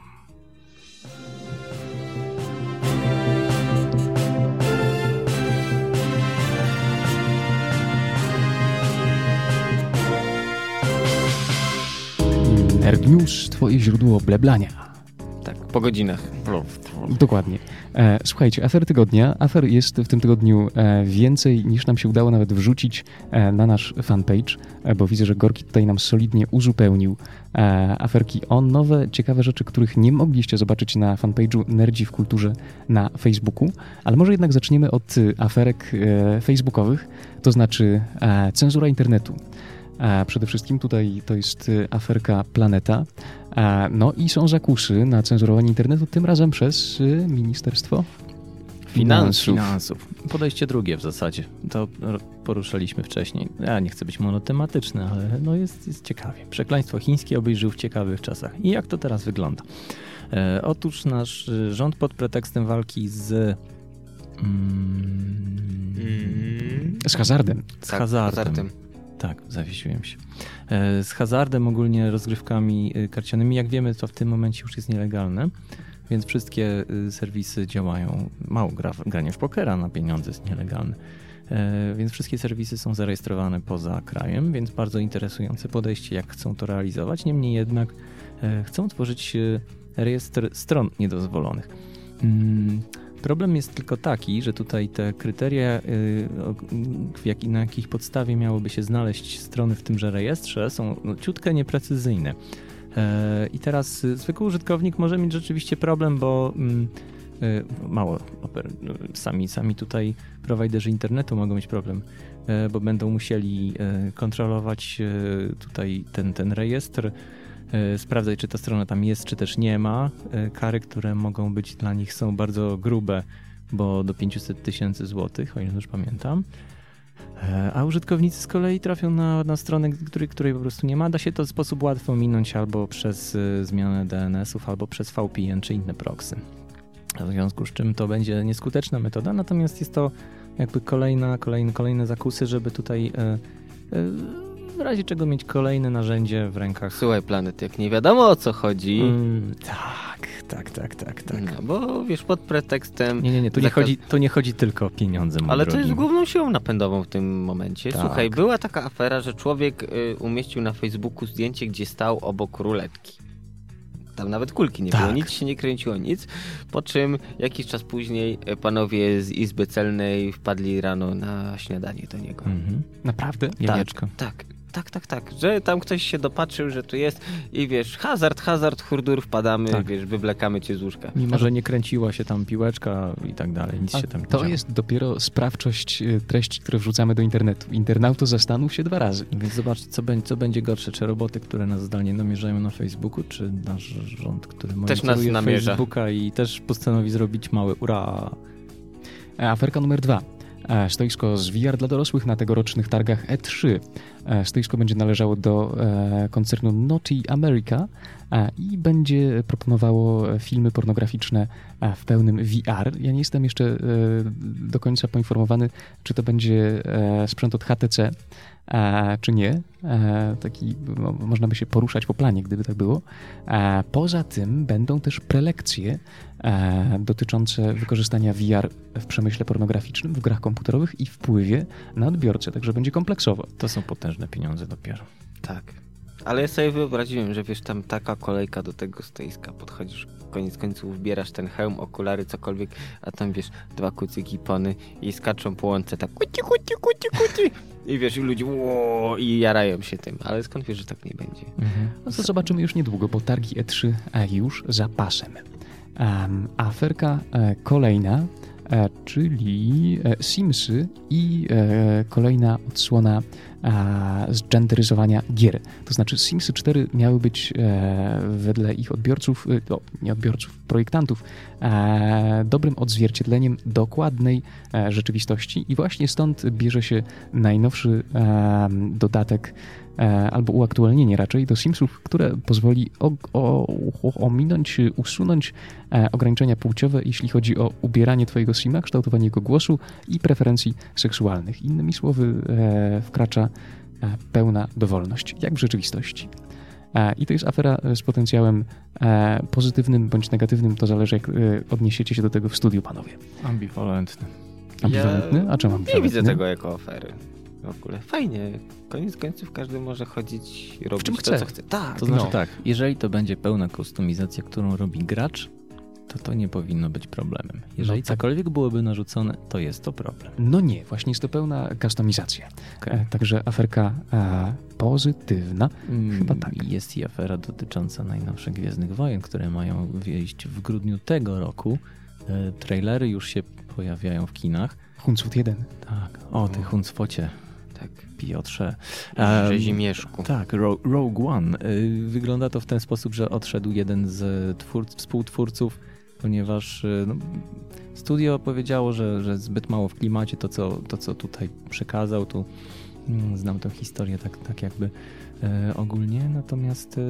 Nerd News, twoje źródło bleblania. Tak, po godzinach. Dokładnie. E, słuchajcie, afer tygodnia. Afer jest w tym tygodniu e, więcej niż nam się udało nawet wrzucić e, na nasz fanpage, e, bo widzę, że Gorki tutaj nam solidnie uzupełnił e, aferki o nowe, ciekawe rzeczy, których nie mogliście zobaczyć na fanpage'u Nerdzi w Kulturze na Facebooku. Ale może jednak zaczniemy od y, aferek e, facebookowych, to znaczy cenzura internetu. Przede wszystkim tutaj to jest y, aferka Planeta. No i są zakusy na cenzurowanie internetu, tym razem przez y, Ministerstwo Finansów. Finansów. Podejście drugie w zasadzie. To poruszaliśmy wcześniej. Ja nie chcę być monotematyczny, ale no jest, jest ciekawie. Przekleństwo chińskie obyś żył w ciekawych czasach. I jak to teraz wygląda? E, otóż nasz y, rząd pod pretekstem walki z, mm, Mm. Z hazardem. z Tak, hazardem. Tak, zawiesiłem się. E, z hazardem, ogólnie rozgrywkami e, karcianymi, jak wiemy, to w tym momencie już jest nielegalne, więc wszystkie e, serwisy działają. Mało gra, granie w pokera na pieniądze jest nielegalne. Więc wszystkie serwisy są zarejestrowane poza krajem, więc bardzo interesujące podejście, jak chcą to realizować. Niemniej jednak chcą tworzyć rejestr stron niedozwolonych. Problem jest tylko taki, że tutaj te kryteria, y, na jakich podstawie miałoby się znaleźć strony w tymże rejestrze, są no, ciutkę nieprecyzyjne. E, I teraz zwykły użytkownik może mieć rzeczywiście problem, bo mm, y, mało sami, sami tutaj prowajderzy internetu mogą mieć problem, e, bo będą musieli e, kontrolować tutaj ten, ten rejestr, E, sprawdzać, czy ta strona tam jest, czy też nie ma. E, kary, które mogą być dla nich są bardzo grube, bo do 500 tysięcy złotych, o ile już pamiętam. E, a użytkownicy z kolei trafią na, na stronę, której, której po prostu nie ma. Da się to w sposób łatwy ominąć albo przez zmianę DNS-ów, albo przez VPN czy inne proxy. W związku z czym to będzie nieskuteczna metoda, natomiast jest to jakby kolejna, kolejne, kolejne zakusy, żeby tutaj w razie czego mieć kolejne narzędzie w rękach. Słuchaj, Planet, jak nie wiadomo o co chodzi. Mm, tak, tak, tak, tak, tak. No, bo wiesz, pod pretekstem. Nie, nie, nie, tu nie, chodzi, to nie chodzi tylko o pieniądze. Ale drogi. to jest główną siłą napędową w tym momencie. Tak. Słuchaj, była taka afera, że człowiek y, umieścił na Facebooku zdjęcie, gdzie stał obok ruletki. Tam nawet kulki nie tak. było, nic się nie kręciło, nic. Po czym jakiś czas później y, panowie z Izby Celnej wpadli rano na śniadanie do niego. Mhm. Naprawdę? Jajeczko. Tak, tak tak, tak, tak, że tam ktoś się dopatrzył, że tu jest i wiesz, hazard, hazard, hurdur, wpadamy, tak. wiesz, wywlekamy cię z łóżka. Mimo, że nie kręciła się tam piłeczka i tak dalej, nic A się tam nie To działo. jest dopiero sprawczość e, treści, które wrzucamy do internetu. Internauto zastanów się dwa razy. Więc zobacz, co będzie, co będzie gorsze, czy roboty, które nas zdalnie namierzają na Facebooku, czy nasz rząd, który też nas namierza. Facebooka i też postanowi zrobić mały ura. E, aferka numer dwa. E, stoisko z VR dla dorosłych na tegorocznych targach E3. E, stoisko będzie należało do e, koncernu Naughty America i będzie proponowało filmy pornograficzne w pełnym VR. Ja nie jestem jeszcze do końca poinformowany, czy to będzie sprzęt od HTC, czy nie. Taki no, można by się poruszać po planie, gdyby tak było. Poza tym będą też prelekcje dotyczące wykorzystania VR w przemyśle pornograficznym, w grach komputerowych i wpływie na odbiorcę, także będzie kompleksowo. To są potężne pieniądze dopiero. Tak. Ale ja sobie wyobraziłem, że wiesz, tam taka kolejka do tego stoiska, podchodzisz, koniec końców wbierasz ten hełm, okulary, cokolwiek, a tam wiesz, dwa kucyki pony i skaczą po łące, tak kuci, kuci, kuci, kuci. I wiesz, i ludzie ło, i jarają się tym, ale skąd wiesz, że tak nie będzie? Mhm. No to zobaczymy już niedługo, bo targi E3 już za pasem. Um, aferka e, kolejna, e, czyli e, Simsy i e, kolejna odsłona zgenderyzowania gier. To znaczy Simsy 4 miały być e, wedle ich odbiorców, e, nie odbiorców, projektantów, e, dobrym odzwierciedleniem dokładnej rzeczywistości i właśnie stąd bierze się najnowszy dodatek albo uaktualnienie raczej do Simsów, które pozwoli o, o, ominąć, usunąć ograniczenia płciowe, jeśli chodzi o ubieranie Twojego Sima, kształtowanie jego głosu i preferencji seksualnych. Innymi słowy, wkracza E, pełna dowolność, jak w rzeczywistości. E, I to jest afera z potencjałem e, pozytywnym bądź negatywnym, to zależy jak odniesiecie się do tego w studiu, panowie. Ambiwalentny. Ambiwalentny? A czemu ambiwalentny? Nie widzę tego jako afery. W ogóle fajnie. Koniec końców każdy może chodzić i robić to, chce. co chce. Tak. To znaczy no. tak, jeżeli to będzie pełna kustomizacja, którą robi gracz, to to nie powinno być problemem. Jeżeli no, tak. cokolwiek byłoby narzucone, to jest to problem. No nie, właśnie jest to pełna kustomizacja. Okay. E, także aferka e, pozytywna. Mm, Chyba tak. Jest i afera dotycząca najnowszych Gwiezdnych Wojen, które mają wyjść w grudniu tego roku. E, trailery już się pojawiają w kinach. Huncwot 1. Tak. O, ty Huncwocie. Piotrze. Rzezimieszku. Tak, Rogue One. Y, wygląda to w ten sposób, że odszedł jeden z twórc, współtwórców ponieważ y, no, studio powiedziało, że, że zbyt mało w klimacie to co, to, co tutaj przekazał, tu Znam tę historię tak, tak jakby e, ogólnie, natomiast e,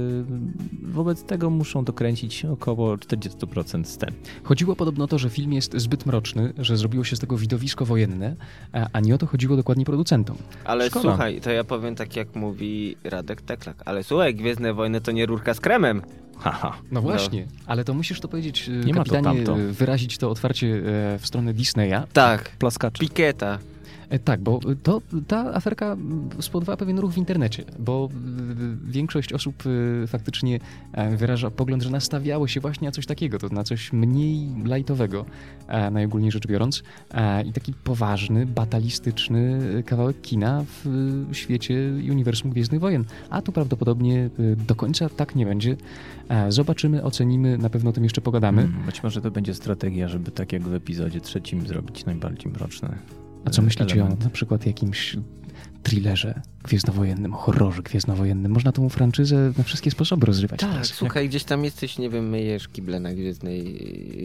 wobec tego muszą dokręcić około 40% scen. Chodziło podobno o to, że film jest zbyt mroczny, że zrobiło się z tego widowisko wojenne, a, a nie o to chodziło dokładnie producentom. Ale Szkoda. słuchaj, to ja powiem tak jak mówi Radek Teklak, ale słuchaj, Gwiezdne Wojny to nie rurka z kremem. Haha. No właśnie, ale to musisz to powiedzieć, e, Nie ma to kapitanie, tamto. e, wyrazić to otwarcie e, w stronę Disneya. Tak, Plaskacze. Piketa. E, Tak, bo to, ta aferka spowodowała pewien ruch w internecie, bo większość osób y, faktycznie e, wyraża pogląd, że nastawiało się właśnie na coś takiego, to na coś mniej lajtowego, e, najogólniej rzecz biorąc, e, i taki poważny, batalistyczny kawałek kina w świecie uniwersum Gwiezdnych Wojen. A tu prawdopodobnie do końca tak nie będzie. E, Zobaczymy, ocenimy, na pewno o tym jeszcze pogadamy. Mm, Być może to będzie strategia, żeby tak jak w epizodzie trzecim zrobić najbardziej mroczne. A co e, myślicie elementy. o na przykład jakimś thrillerze gwiezdnowojennym, horrorze gwiezdnowojennym? Można tą franczyzę na wszystkie sposoby rozrywać Tak, teraz. słuchaj, gdzieś tam jesteś, nie wiem, myjesz kible na Gwiezdnej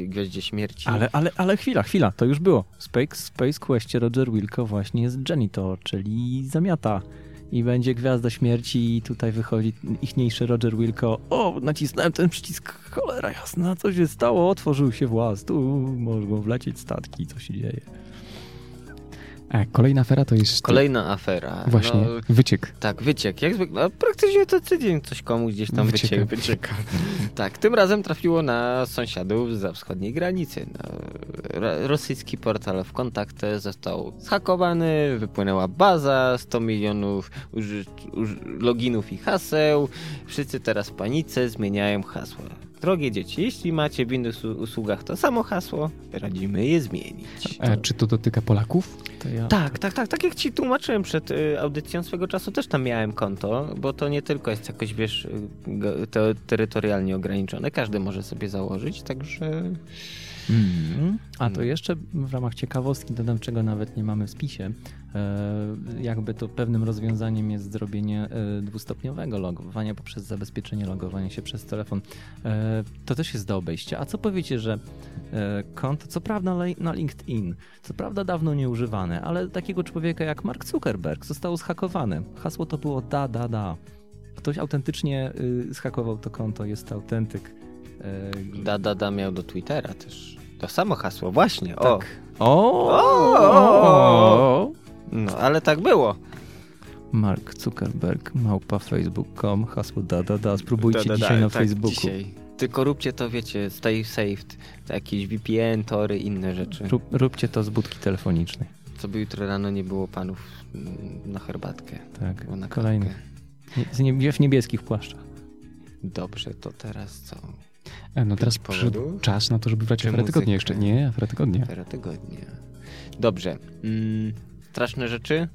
Gwiaździe Śmierci. Ale, ale, ale chwila, chwila, to już było. W Space, Space Questie Roger Wilco właśnie jest janitor, czyli zamiata. I będzie Gwiazda Śmierci i tutaj wychodzi ichniejszy Roger Wilco. O, nacisnąłem ten przycisk, cholera jasna, co się stało? Otworzył się włas, tu mogą wlecieć statki, co się dzieje? A kolejna afera to jest Kolejna afera. właśnie No, wyciek. tak, wyciek. Jak zwykle, no, praktycznie to tydzień coś komuś gdzieś tam Wycieka. wycieka. tak, tym razem trafiło na sąsiadów za wschodniej granicy. No, ro- rosyjski portal w kontaktę został zhakowany, wypłynęła baza, 100 milionów uży, uży, loginów i haseł. Wszyscy teraz w panice zmieniają hasła. Drogie dzieci, jeśli macie w innych usługach to samo hasło, radzimy je zmienić. E, czy to dotyka Polaków? To ja... Tak, tak, tak. Tak jak ci tłumaczyłem przed y, audycją swego czasu, też tam miałem konto, bo to nie tylko jest jakoś, wiesz, to terytorialnie ograniczone. Każdy może sobie założyć, także... Mm. A to jeszcze w ramach ciekawostki dodam, czego nawet nie mamy w spisie. E, jakby to pewnym rozwiązaniem jest zrobienie e, dwustopniowego logowania poprzez zabezpieczenie logowania się przez telefon. E, to też jest do obejścia. A co powiecie, że konto, co prawda na, LinkedIn, co prawda dawno nieużywane, ale takiego człowieka jak Mark Zuckerberg zostało zhakowane. Hasło to było da, da, da. Ktoś autentycznie y, zhakował to konto, jest to autentyk. Da, da, da miał do Twittera też. To samo hasło, właśnie. O. Tak. O! O! No, ale tak było. Mark Zuckerberg, małpa facebook.com, hasło da, da, da. Spróbujcie Da, da, da, dzisiaj na tak, Facebooku. Dzisiaj. Tylko róbcie to, wiecie, stay saved. To jakieś VPN, tory, inne rzeczy. Rób, róbcie to z budki telefonicznej. Co by jutro rano nie było panów mm, na herbatkę. Tak, na kolejny. Nie, w niebieskich płaszczach. Dobrze, to teraz co? E, no teraz przyszedł czas na to, żeby brać aferę tygodnia jeszcze. Nie, aferę tygodnia. Afera tygodnia. Dobrze. Mm, straszne rzeczy?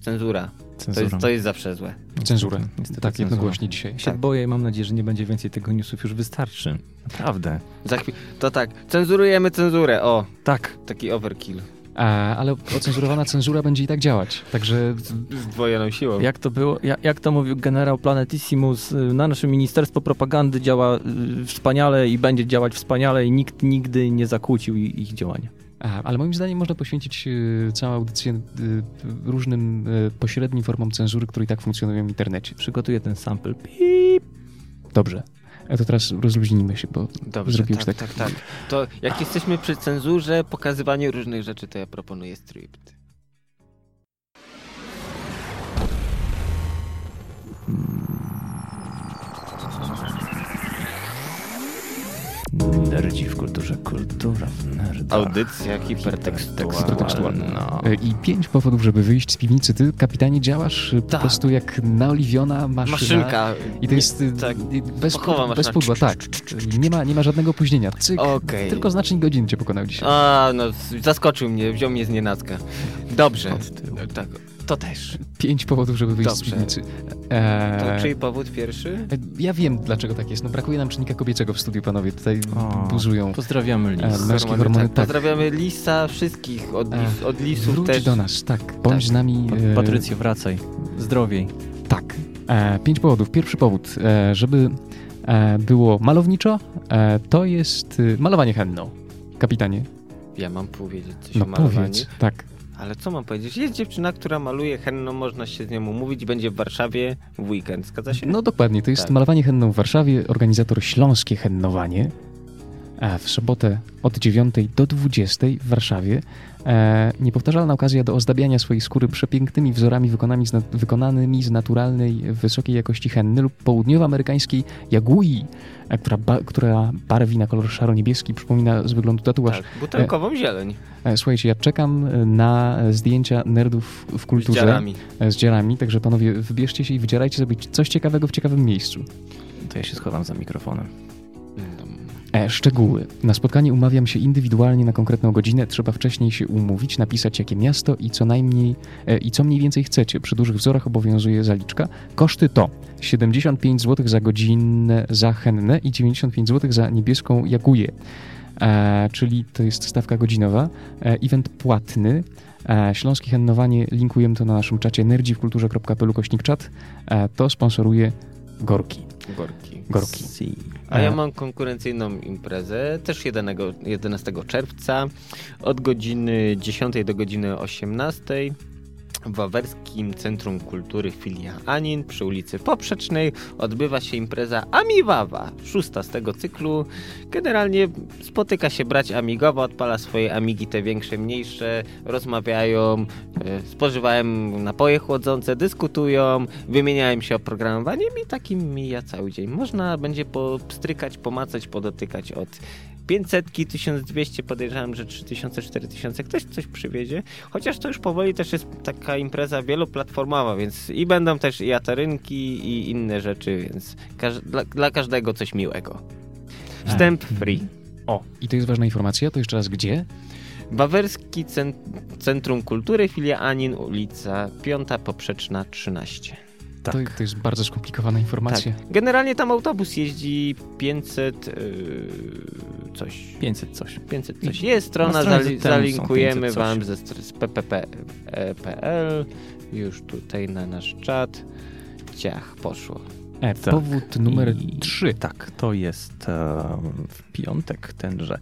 Cenzura. To Cenzura. jest, to jest zawsze złe. Cenzurę. Niestety Tak, cenzura. jednogłośnie dzisiaj. Ja się Tak. boję i mam nadzieję, że nie będzie więcej tego newsów, już wystarczy. Naprawdę. Za chwil- to tak, cenzurujemy cenzurę. O, Tak. taki overkill. A, ale ocenzurowana cenzura będzie i tak działać. Także Zdwojoną siłą. Jak to było, jak, jak to mówił generał Planetissimus, y, na nasze Ministerstwo Propagandy działa y, wspaniale i będzie działać wspaniale i nikt nigdy nie zakłócił ich działania. Ale moim zdaniem można poświęcić e, całą audycję e, różnym e, pośrednim formom cenzury, które i tak funkcjonują w internecie. Przygotuję ten sample. Pip. Dobrze. A to teraz rozluźnijmy się, bo Dobrze, zrobił tak, już tak, tak, To jak jesteśmy przy cenzurze, pokazywaniu różnych rzeczy, to ja proponuję stript. Nerdzi w kulturze, kultura w nerdach. Audycja hipertekstualna. E, I pięć powodów, żeby wyjść z piwnicy. Ty, kapitanie, działasz e, po Tak. prostu jak naoliwiona maszyna. Maszynka. I to jest e, tak. bez, Fachowa bez pudła, tak. Nie ma, nie ma żadnego opóźnienia. Cyk, Okej. tylko znacznik godzin cię pokonał dzisiaj. A, no, zaskoczył mnie, wziął mnie z nienacka. Dobrze. Od tyłu. Tak, to też. Pięć powodów, żeby wyjść Dobrze. z piwnicy. To E, czyj powód pierwszy? e, ja wiem, dlaczego tak jest. No brakuje nam czynnika kobiecego w studiu, panowie. Tutaj O, buzują. Pozdrawiamy E, Lis. męskie hormony, tak. Pozdrawiamy Lisa, wszystkich od, lis, od Lisów Wróć też. do nas, tak. Bądź Tak. z nami. e, Patrycjo, wracaj. Zdrowiej. Tak. E, pięć powodów. Pierwszy powód, e, żeby e, było malowniczo, e, to jest e, malowanie henną. Kapitanie. Ja mam powiedzieć coś No o malowaniu. powiedz. Tak. Ale co mam powiedzieć? Jest dziewczyna, która maluje henną, można się z nią umówić, będzie w Warszawie w weekend, zgadza się? No dokładnie, to jest Tak. malowanie henną w Warszawie, organizator Śląskie Hennowanie. E, W sobotę od 9 do 20 w Warszawie. E, niepowtarzalna okazja do ozdabiania swojej skóry przepięknymi wzorami wykonanymi z, wykonanymi z naturalnej, wysokiej jakości henny lub południowoamerykańskiej jagui, e, która, ba, która barwi na kolor szaro-niebieski, przypomina z wyglądu tatuaż. Tak, butelkową zieleń E, Słuchajcie, ja czekam na zdjęcia nerdów w z kulturze dziarami. e, z dziarami, także panowie, wybierzcie się i wydzierajcie sobie coś ciekawego w ciekawym miejscu. To ja się schowam za mikrofonem. E, szczegóły. Na spotkanie umawiam się indywidualnie na konkretną godzinę. Trzeba wcześniej się umówić, napisać jakie miasto i co najmniej e, i co mniej więcej chcecie. Przy dużych wzorach obowiązuje zaliczka. Koszty to 75 zł za godzinę za hennę i 95 zł za niebieską jaguję. E, czyli to jest stawka godzinowa. E, event płatny. E, Śląskie hennowanie, linkujemy to na naszym czacie nerdziwkulturze.pl kośnik czat. E, to sponsoruje Gorki. Gorki. Gorki. Si. A ja mam konkurencyjną imprezę, też 11, 11 czerwca, od godziny 10 do godziny 18 w Wawerskim Centrum Kultury Filia Anin przy ulicy Poprzecznej odbywa się impreza Amiwawa, szósta z tego cyklu. Generalnie spotyka się brać amigowo, odpala swoje amigi, te większe, mniejsze, rozmawiają, e, spożywają napoje chłodzące, dyskutują, wymieniają się oprogramowaniem i takim mija cały dzień. Można będzie postrykać, pomacać, podotykać od 500, 1200, podejrzewam, że 3000, 4000, ktoś coś przywiezie. Chociaż to już powoli też jest taka impreza wieloplatformowa, więc i będą też i atarynki i inne rzeczy, więc każ dla, dla każdego coś miłego. Wstęp free. O, i to jest ważna informacja, to jeszcze raz gdzie? Wawerski Cen Centrum Kultury, filia Anin, ulica 5 Poprzeczna 13. Tak. To, to jest bardzo skomplikowana informacja. Tak. Generalnie tam autobus jeździ 500 yy, coś. 500 coś. 500 coś. Jest strona, zali, zalinkujemy 500 coś. wam ze z ppp.pl. Już tutaj na nasz czat. Ciach, poszło. E, Tak. Powód numer I- 3. Tak, to jest e, w piątek tenże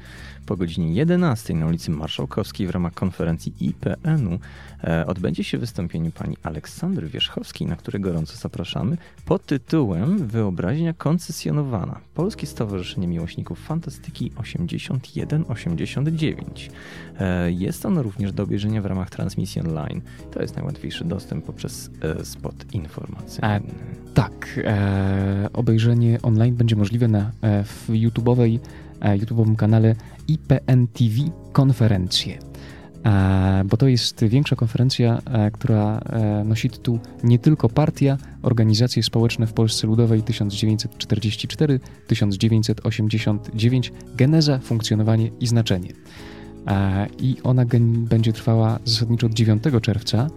po godzinie 11 na ulicy Marszałkowskiej w ramach konferencji IPN-u e, odbędzie się wystąpienie pani Aleksandry Wierzchowskiej, na które gorąco zapraszamy, pod tytułem Wyobraźnia koncesjonowana. Polskie Stowarzyszenie Miłośników Fantastyki 81-89. E, jest ono również do obejrzenia w ramach transmisji online. To jest najłatwiejszy dostęp poprzez e, spot informacyjny. Tak, e, obejrzenie online będzie możliwe na e, w YouTube'owej, e, YouTube'owym kanale IPN TV konferencje. E, bo to jest większa konferencja, e, która e, nosi tytuł Nie tylko partia, organizacje społeczne w Polsce Ludowej 1944-1989, geneza, funkcjonowanie i znaczenie. E, I ona będzie trwała zasadniczo od 9 czerwca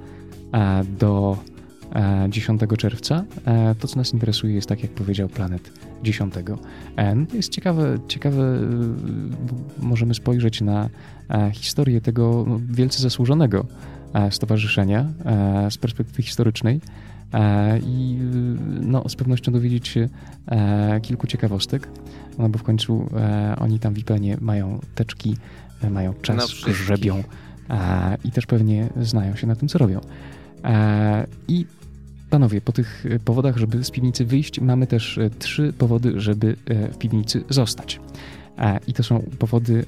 e, do e, 10 czerwca. E, To, co nas interesuje, jest tak, jak powiedział Planet 10. E, No to jest ciekawe, ciekawe, e, możemy spojrzeć na e, historię tego wielce zasłużonego e, stowarzyszenia e, z perspektywy historycznej e, i e, no, z pewnością dowiedzieć się e, kilku ciekawostek, no bo w końcu e, oni tam w IPN-ie mają teczki, e, mają czas, grzebią e, i też pewnie znają się na tym, co robią. E, I panowie, po tych e, powodach, żeby z piwnicy wyjść, mamy też e, trzy powody, żeby e, w piwnicy zostać. I to są powody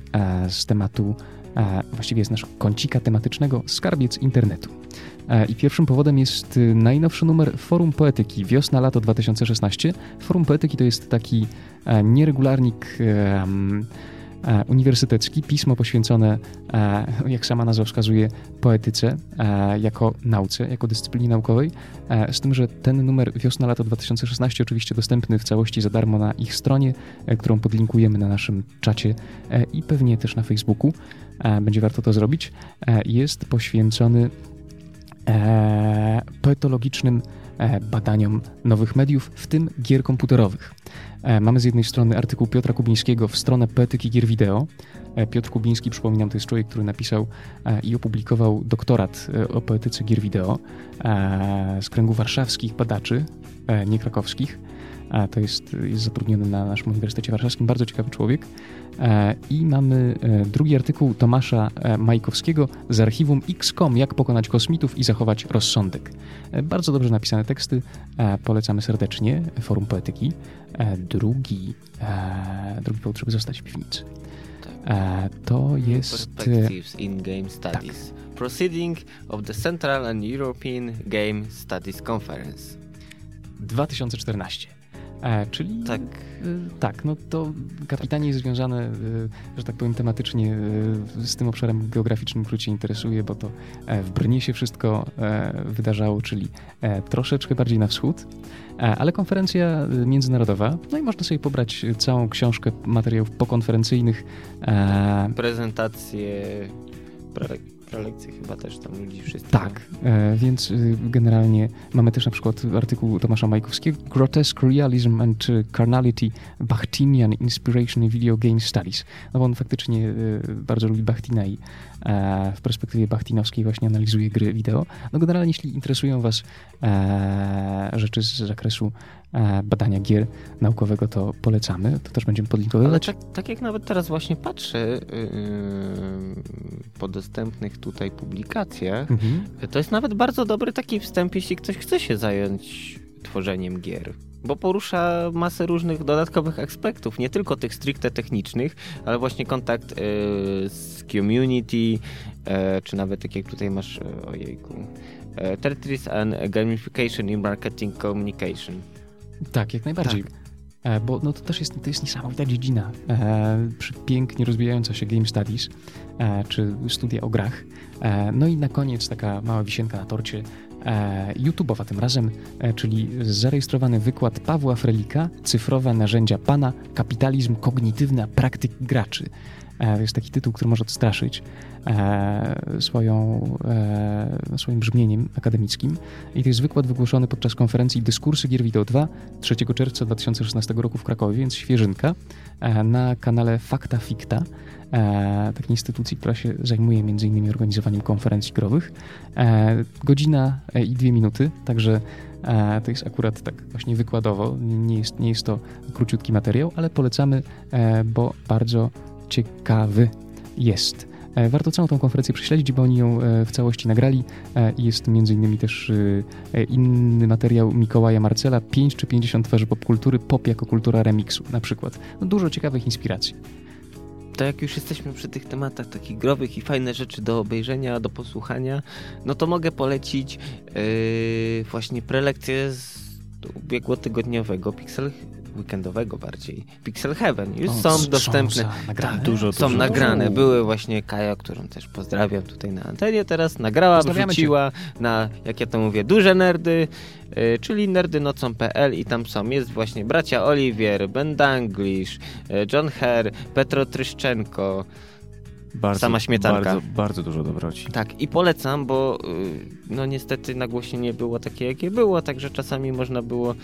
z tematu, właściwie z naszego kącika tematycznego Skarbiec Internetu. I pierwszym powodem jest najnowszy numer Forum Poetyki, wiosna-lato 2016. Forum Poetyki to jest taki nieregularnik uniwersytecki, pismo poświęcone, e, jak sama nazwa wskazuje, poetyce e, jako nauce, jako dyscyplinie naukowej. E, Z tym, że ten numer wiosna-lato 2016 oczywiście dostępny w całości za darmo na ich stronie, e, którą podlinkujemy na naszym czacie e, i pewnie też na Facebooku. E, Będzie warto to zrobić. E, Jest poświęcony e, poetologicznym e, badaniom nowych mediów, w tym gier komputerowych. E, Mamy z jednej strony artykuł Piotra Kubińskiego w stronę poetyki gier wideo. E, Piotr Kubiński, przypominam, to jest człowiek, który napisał e, i opublikował doktorat e, o poetyce gier wideo z kręgu warszawskich badaczy, nie krakowskich. to jest, jest zatrudniony na naszym Uniwersytecie Warszawskim, bardzo ciekawy człowiek. I mamy drugi artykuł Tomasza Majkowskiego z archiwum XCOM, jak pokonać kosmitów i zachować rozsądek. Bardzo dobrze napisane teksty, polecamy serdecznie, Forum Poetyki. Drugi, drugi powód, żeby zostać w piwnicy. Tak. E, To jest... Perspectives in Game Studies. Proceeding of the Central and European Game Studies Conference. 2014. E, czyli Tak. e, tak, no to kapitanie jest związane, e, że tak powiem, tematycznie e, z tym obszarem geograficznym, który Cię interesuje, bo to e, w Brnie się wszystko e, wydarzało, czyli e, troszeczkę bardziej na wschód, ale konferencja międzynarodowa, no i można sobie pobrać całą książkę materiałów pokonferencyjnych. Prezentacje, prelekcje chyba też tam ludzi wszystkich. Tak, e, więc y, generalnie mamy też na przykład artykuł Tomasza Majkowskiego Grotesque Realism and Carnality Bachtinian Inspiration in Video Game Studies. No bo on faktycznie y, bardzo lubi Bachtina i w perspektywie bachtinowskiej właśnie analizuje gry wideo. No generalnie jeśli interesują Was e, rzeczy z zakresu e, badania gier naukowego, to polecamy. To też będziemy Ale podlinkowywać. tak, tak jak nawet teraz właśnie patrzę yy, po dostępnych tutaj publikacjach, Mhm. to jest nawet bardzo dobry taki wstęp, jeśli ktoś chce się zająć tworzeniem gier. Bo porusza masę różnych dodatkowych aspektów, nie tylko tych stricte technicznych, ale właśnie kontakt yy, z community, yy, czy nawet tak jak tutaj masz, yy, ojejku, Tetris and Gamification in Marketing Communication. Tak, jak najbardziej. E, Bo no, to też jest, to jest niesamowita dziedzina. E, pięknie rozwijająca się Game Studies, e, czy studia o grach. E, no i na koniec taka mała wisienka na torcie, YouTube'owa tym razem, e, czyli zarejestrowany wykład Pawła Frelika, Cyfrowe narzędzia pana, kapitalizm kognitywny, a praktyk graczy. E, to jest taki tytuł, który może odstraszyć e, swoją, e, swoim brzmieniem akademickim. I to jest wykład wygłoszony podczas konferencji Dyskursy Gier Wideo 2 3 czerwca 2016 roku w Krakowie, więc świeżynka, e, na kanale Fakta Ficta, e, takiej instytucji, która się zajmuje innymi organizowaniem konferencji growych. E, Godzina e, i dwie minuty, także e, to jest akurat tak właśnie wykładowo, nie jest, nie jest to króciutki materiał, ale polecamy, e, bo bardzo ciekawy jest. E, Warto całą tą konferencję prześledzić, bo oni ją e, w całości nagrali e, jest między innymi też e, inny materiał Mikołaja Marcela 5 czy 50 twarzy popkultury, pop jako kultura remiksu na przykład. No, dużo ciekawych inspiracji. To jak już jesteśmy przy tych tematach takich growych i fajne rzeczy do obejrzenia, do posłuchania, no to mogę polecić yy, właśnie prelekcję z ubiegłotygodniowego Pixel weekendowego bardziej. Pixel Heaven. Już O, są są dostępne. za- nagrane. Tak, Dużo, są dużo, nagrane. dużo. Były właśnie Kaja, którą też pozdrawiam tutaj na antenie. Teraz nagrała, wrzuciła na, jak ja to mówię, duże nerdy, yy, czyli nerdynocą.pl i tam są. Jest właśnie bracia Oliwier, Ben Danglish, yy, John Herr, Petro Tryszczenko, Bardzo, Sama śmietanka. Bardzo, bardzo dużo dobroci. Tak, i polecam, bo y, no niestety nagłośnienie było takie, jakie było, także czasami można było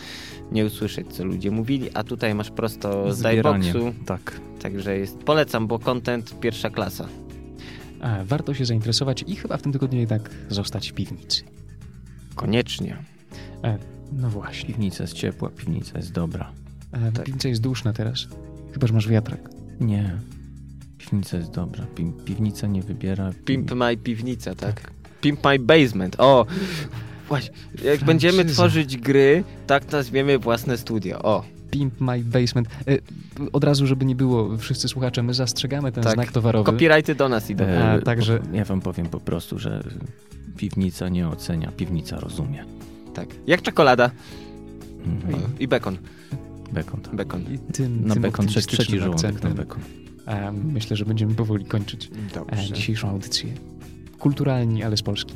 nie usłyszeć, co ludzie mówili, a tutaj masz prosto z. Dayboxu, Tak. także jest, polecam, bo content pierwsza klasa. E, Warto się zainteresować i chyba w tym tygodniu jednak zostać w piwnicy. Koniecznie. E, No właśnie. Piwnica jest ciepła, piwnica jest dobra. E, Tak. Piwnica jest duszna teraz. Chyba, że masz wiatrak. Nie. Piwnica jest dobra. Pi piwnica nie wybiera. Pimp My Piwnica, tak? Pimp My Basement, o! Właśnie, jak będziemy Franczyza. tworzyć gry, tak nazwiemy własne studio, o! Pimp My Basement. E, Od razu, żeby nie było, wszyscy słuchacze, my zastrzegamy ten Tak. znak towarowy. Copyrighty do nas idą. E, także- Ja wam powiem po prostu, że piwnica nie ocenia, piwnica rozumie. Tak. Jak czekolada Mhm. i bekon. Bekon. tak. Bekon. I tym, Na tym bekon, trzeci żołądek na akcentem, bekon. E, myślę, że będziemy powoli kończyć e, Dobrze. dzisiejszą audycję. Kulturalni, ale z Polski.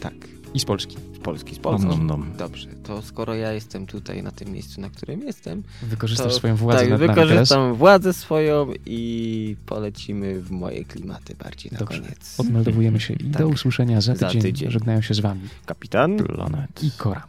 Tak. I z Polski. Z Polski, z Polski. nom, nom. Dobrze, to skoro ja jestem tutaj na tym miejscu, na którym jestem, Wykorzystasz To- swoją władzę tak, nad nami teraz. wykorzystam władzę swoją i polecimy w moje klimaty bardziej na Dobrze. koniec. Odmeldowujemy się i Tak. do usłyszenia za Za tydzień. tydzień. Żegnają się z wami Kapitan? Planet. i Koram.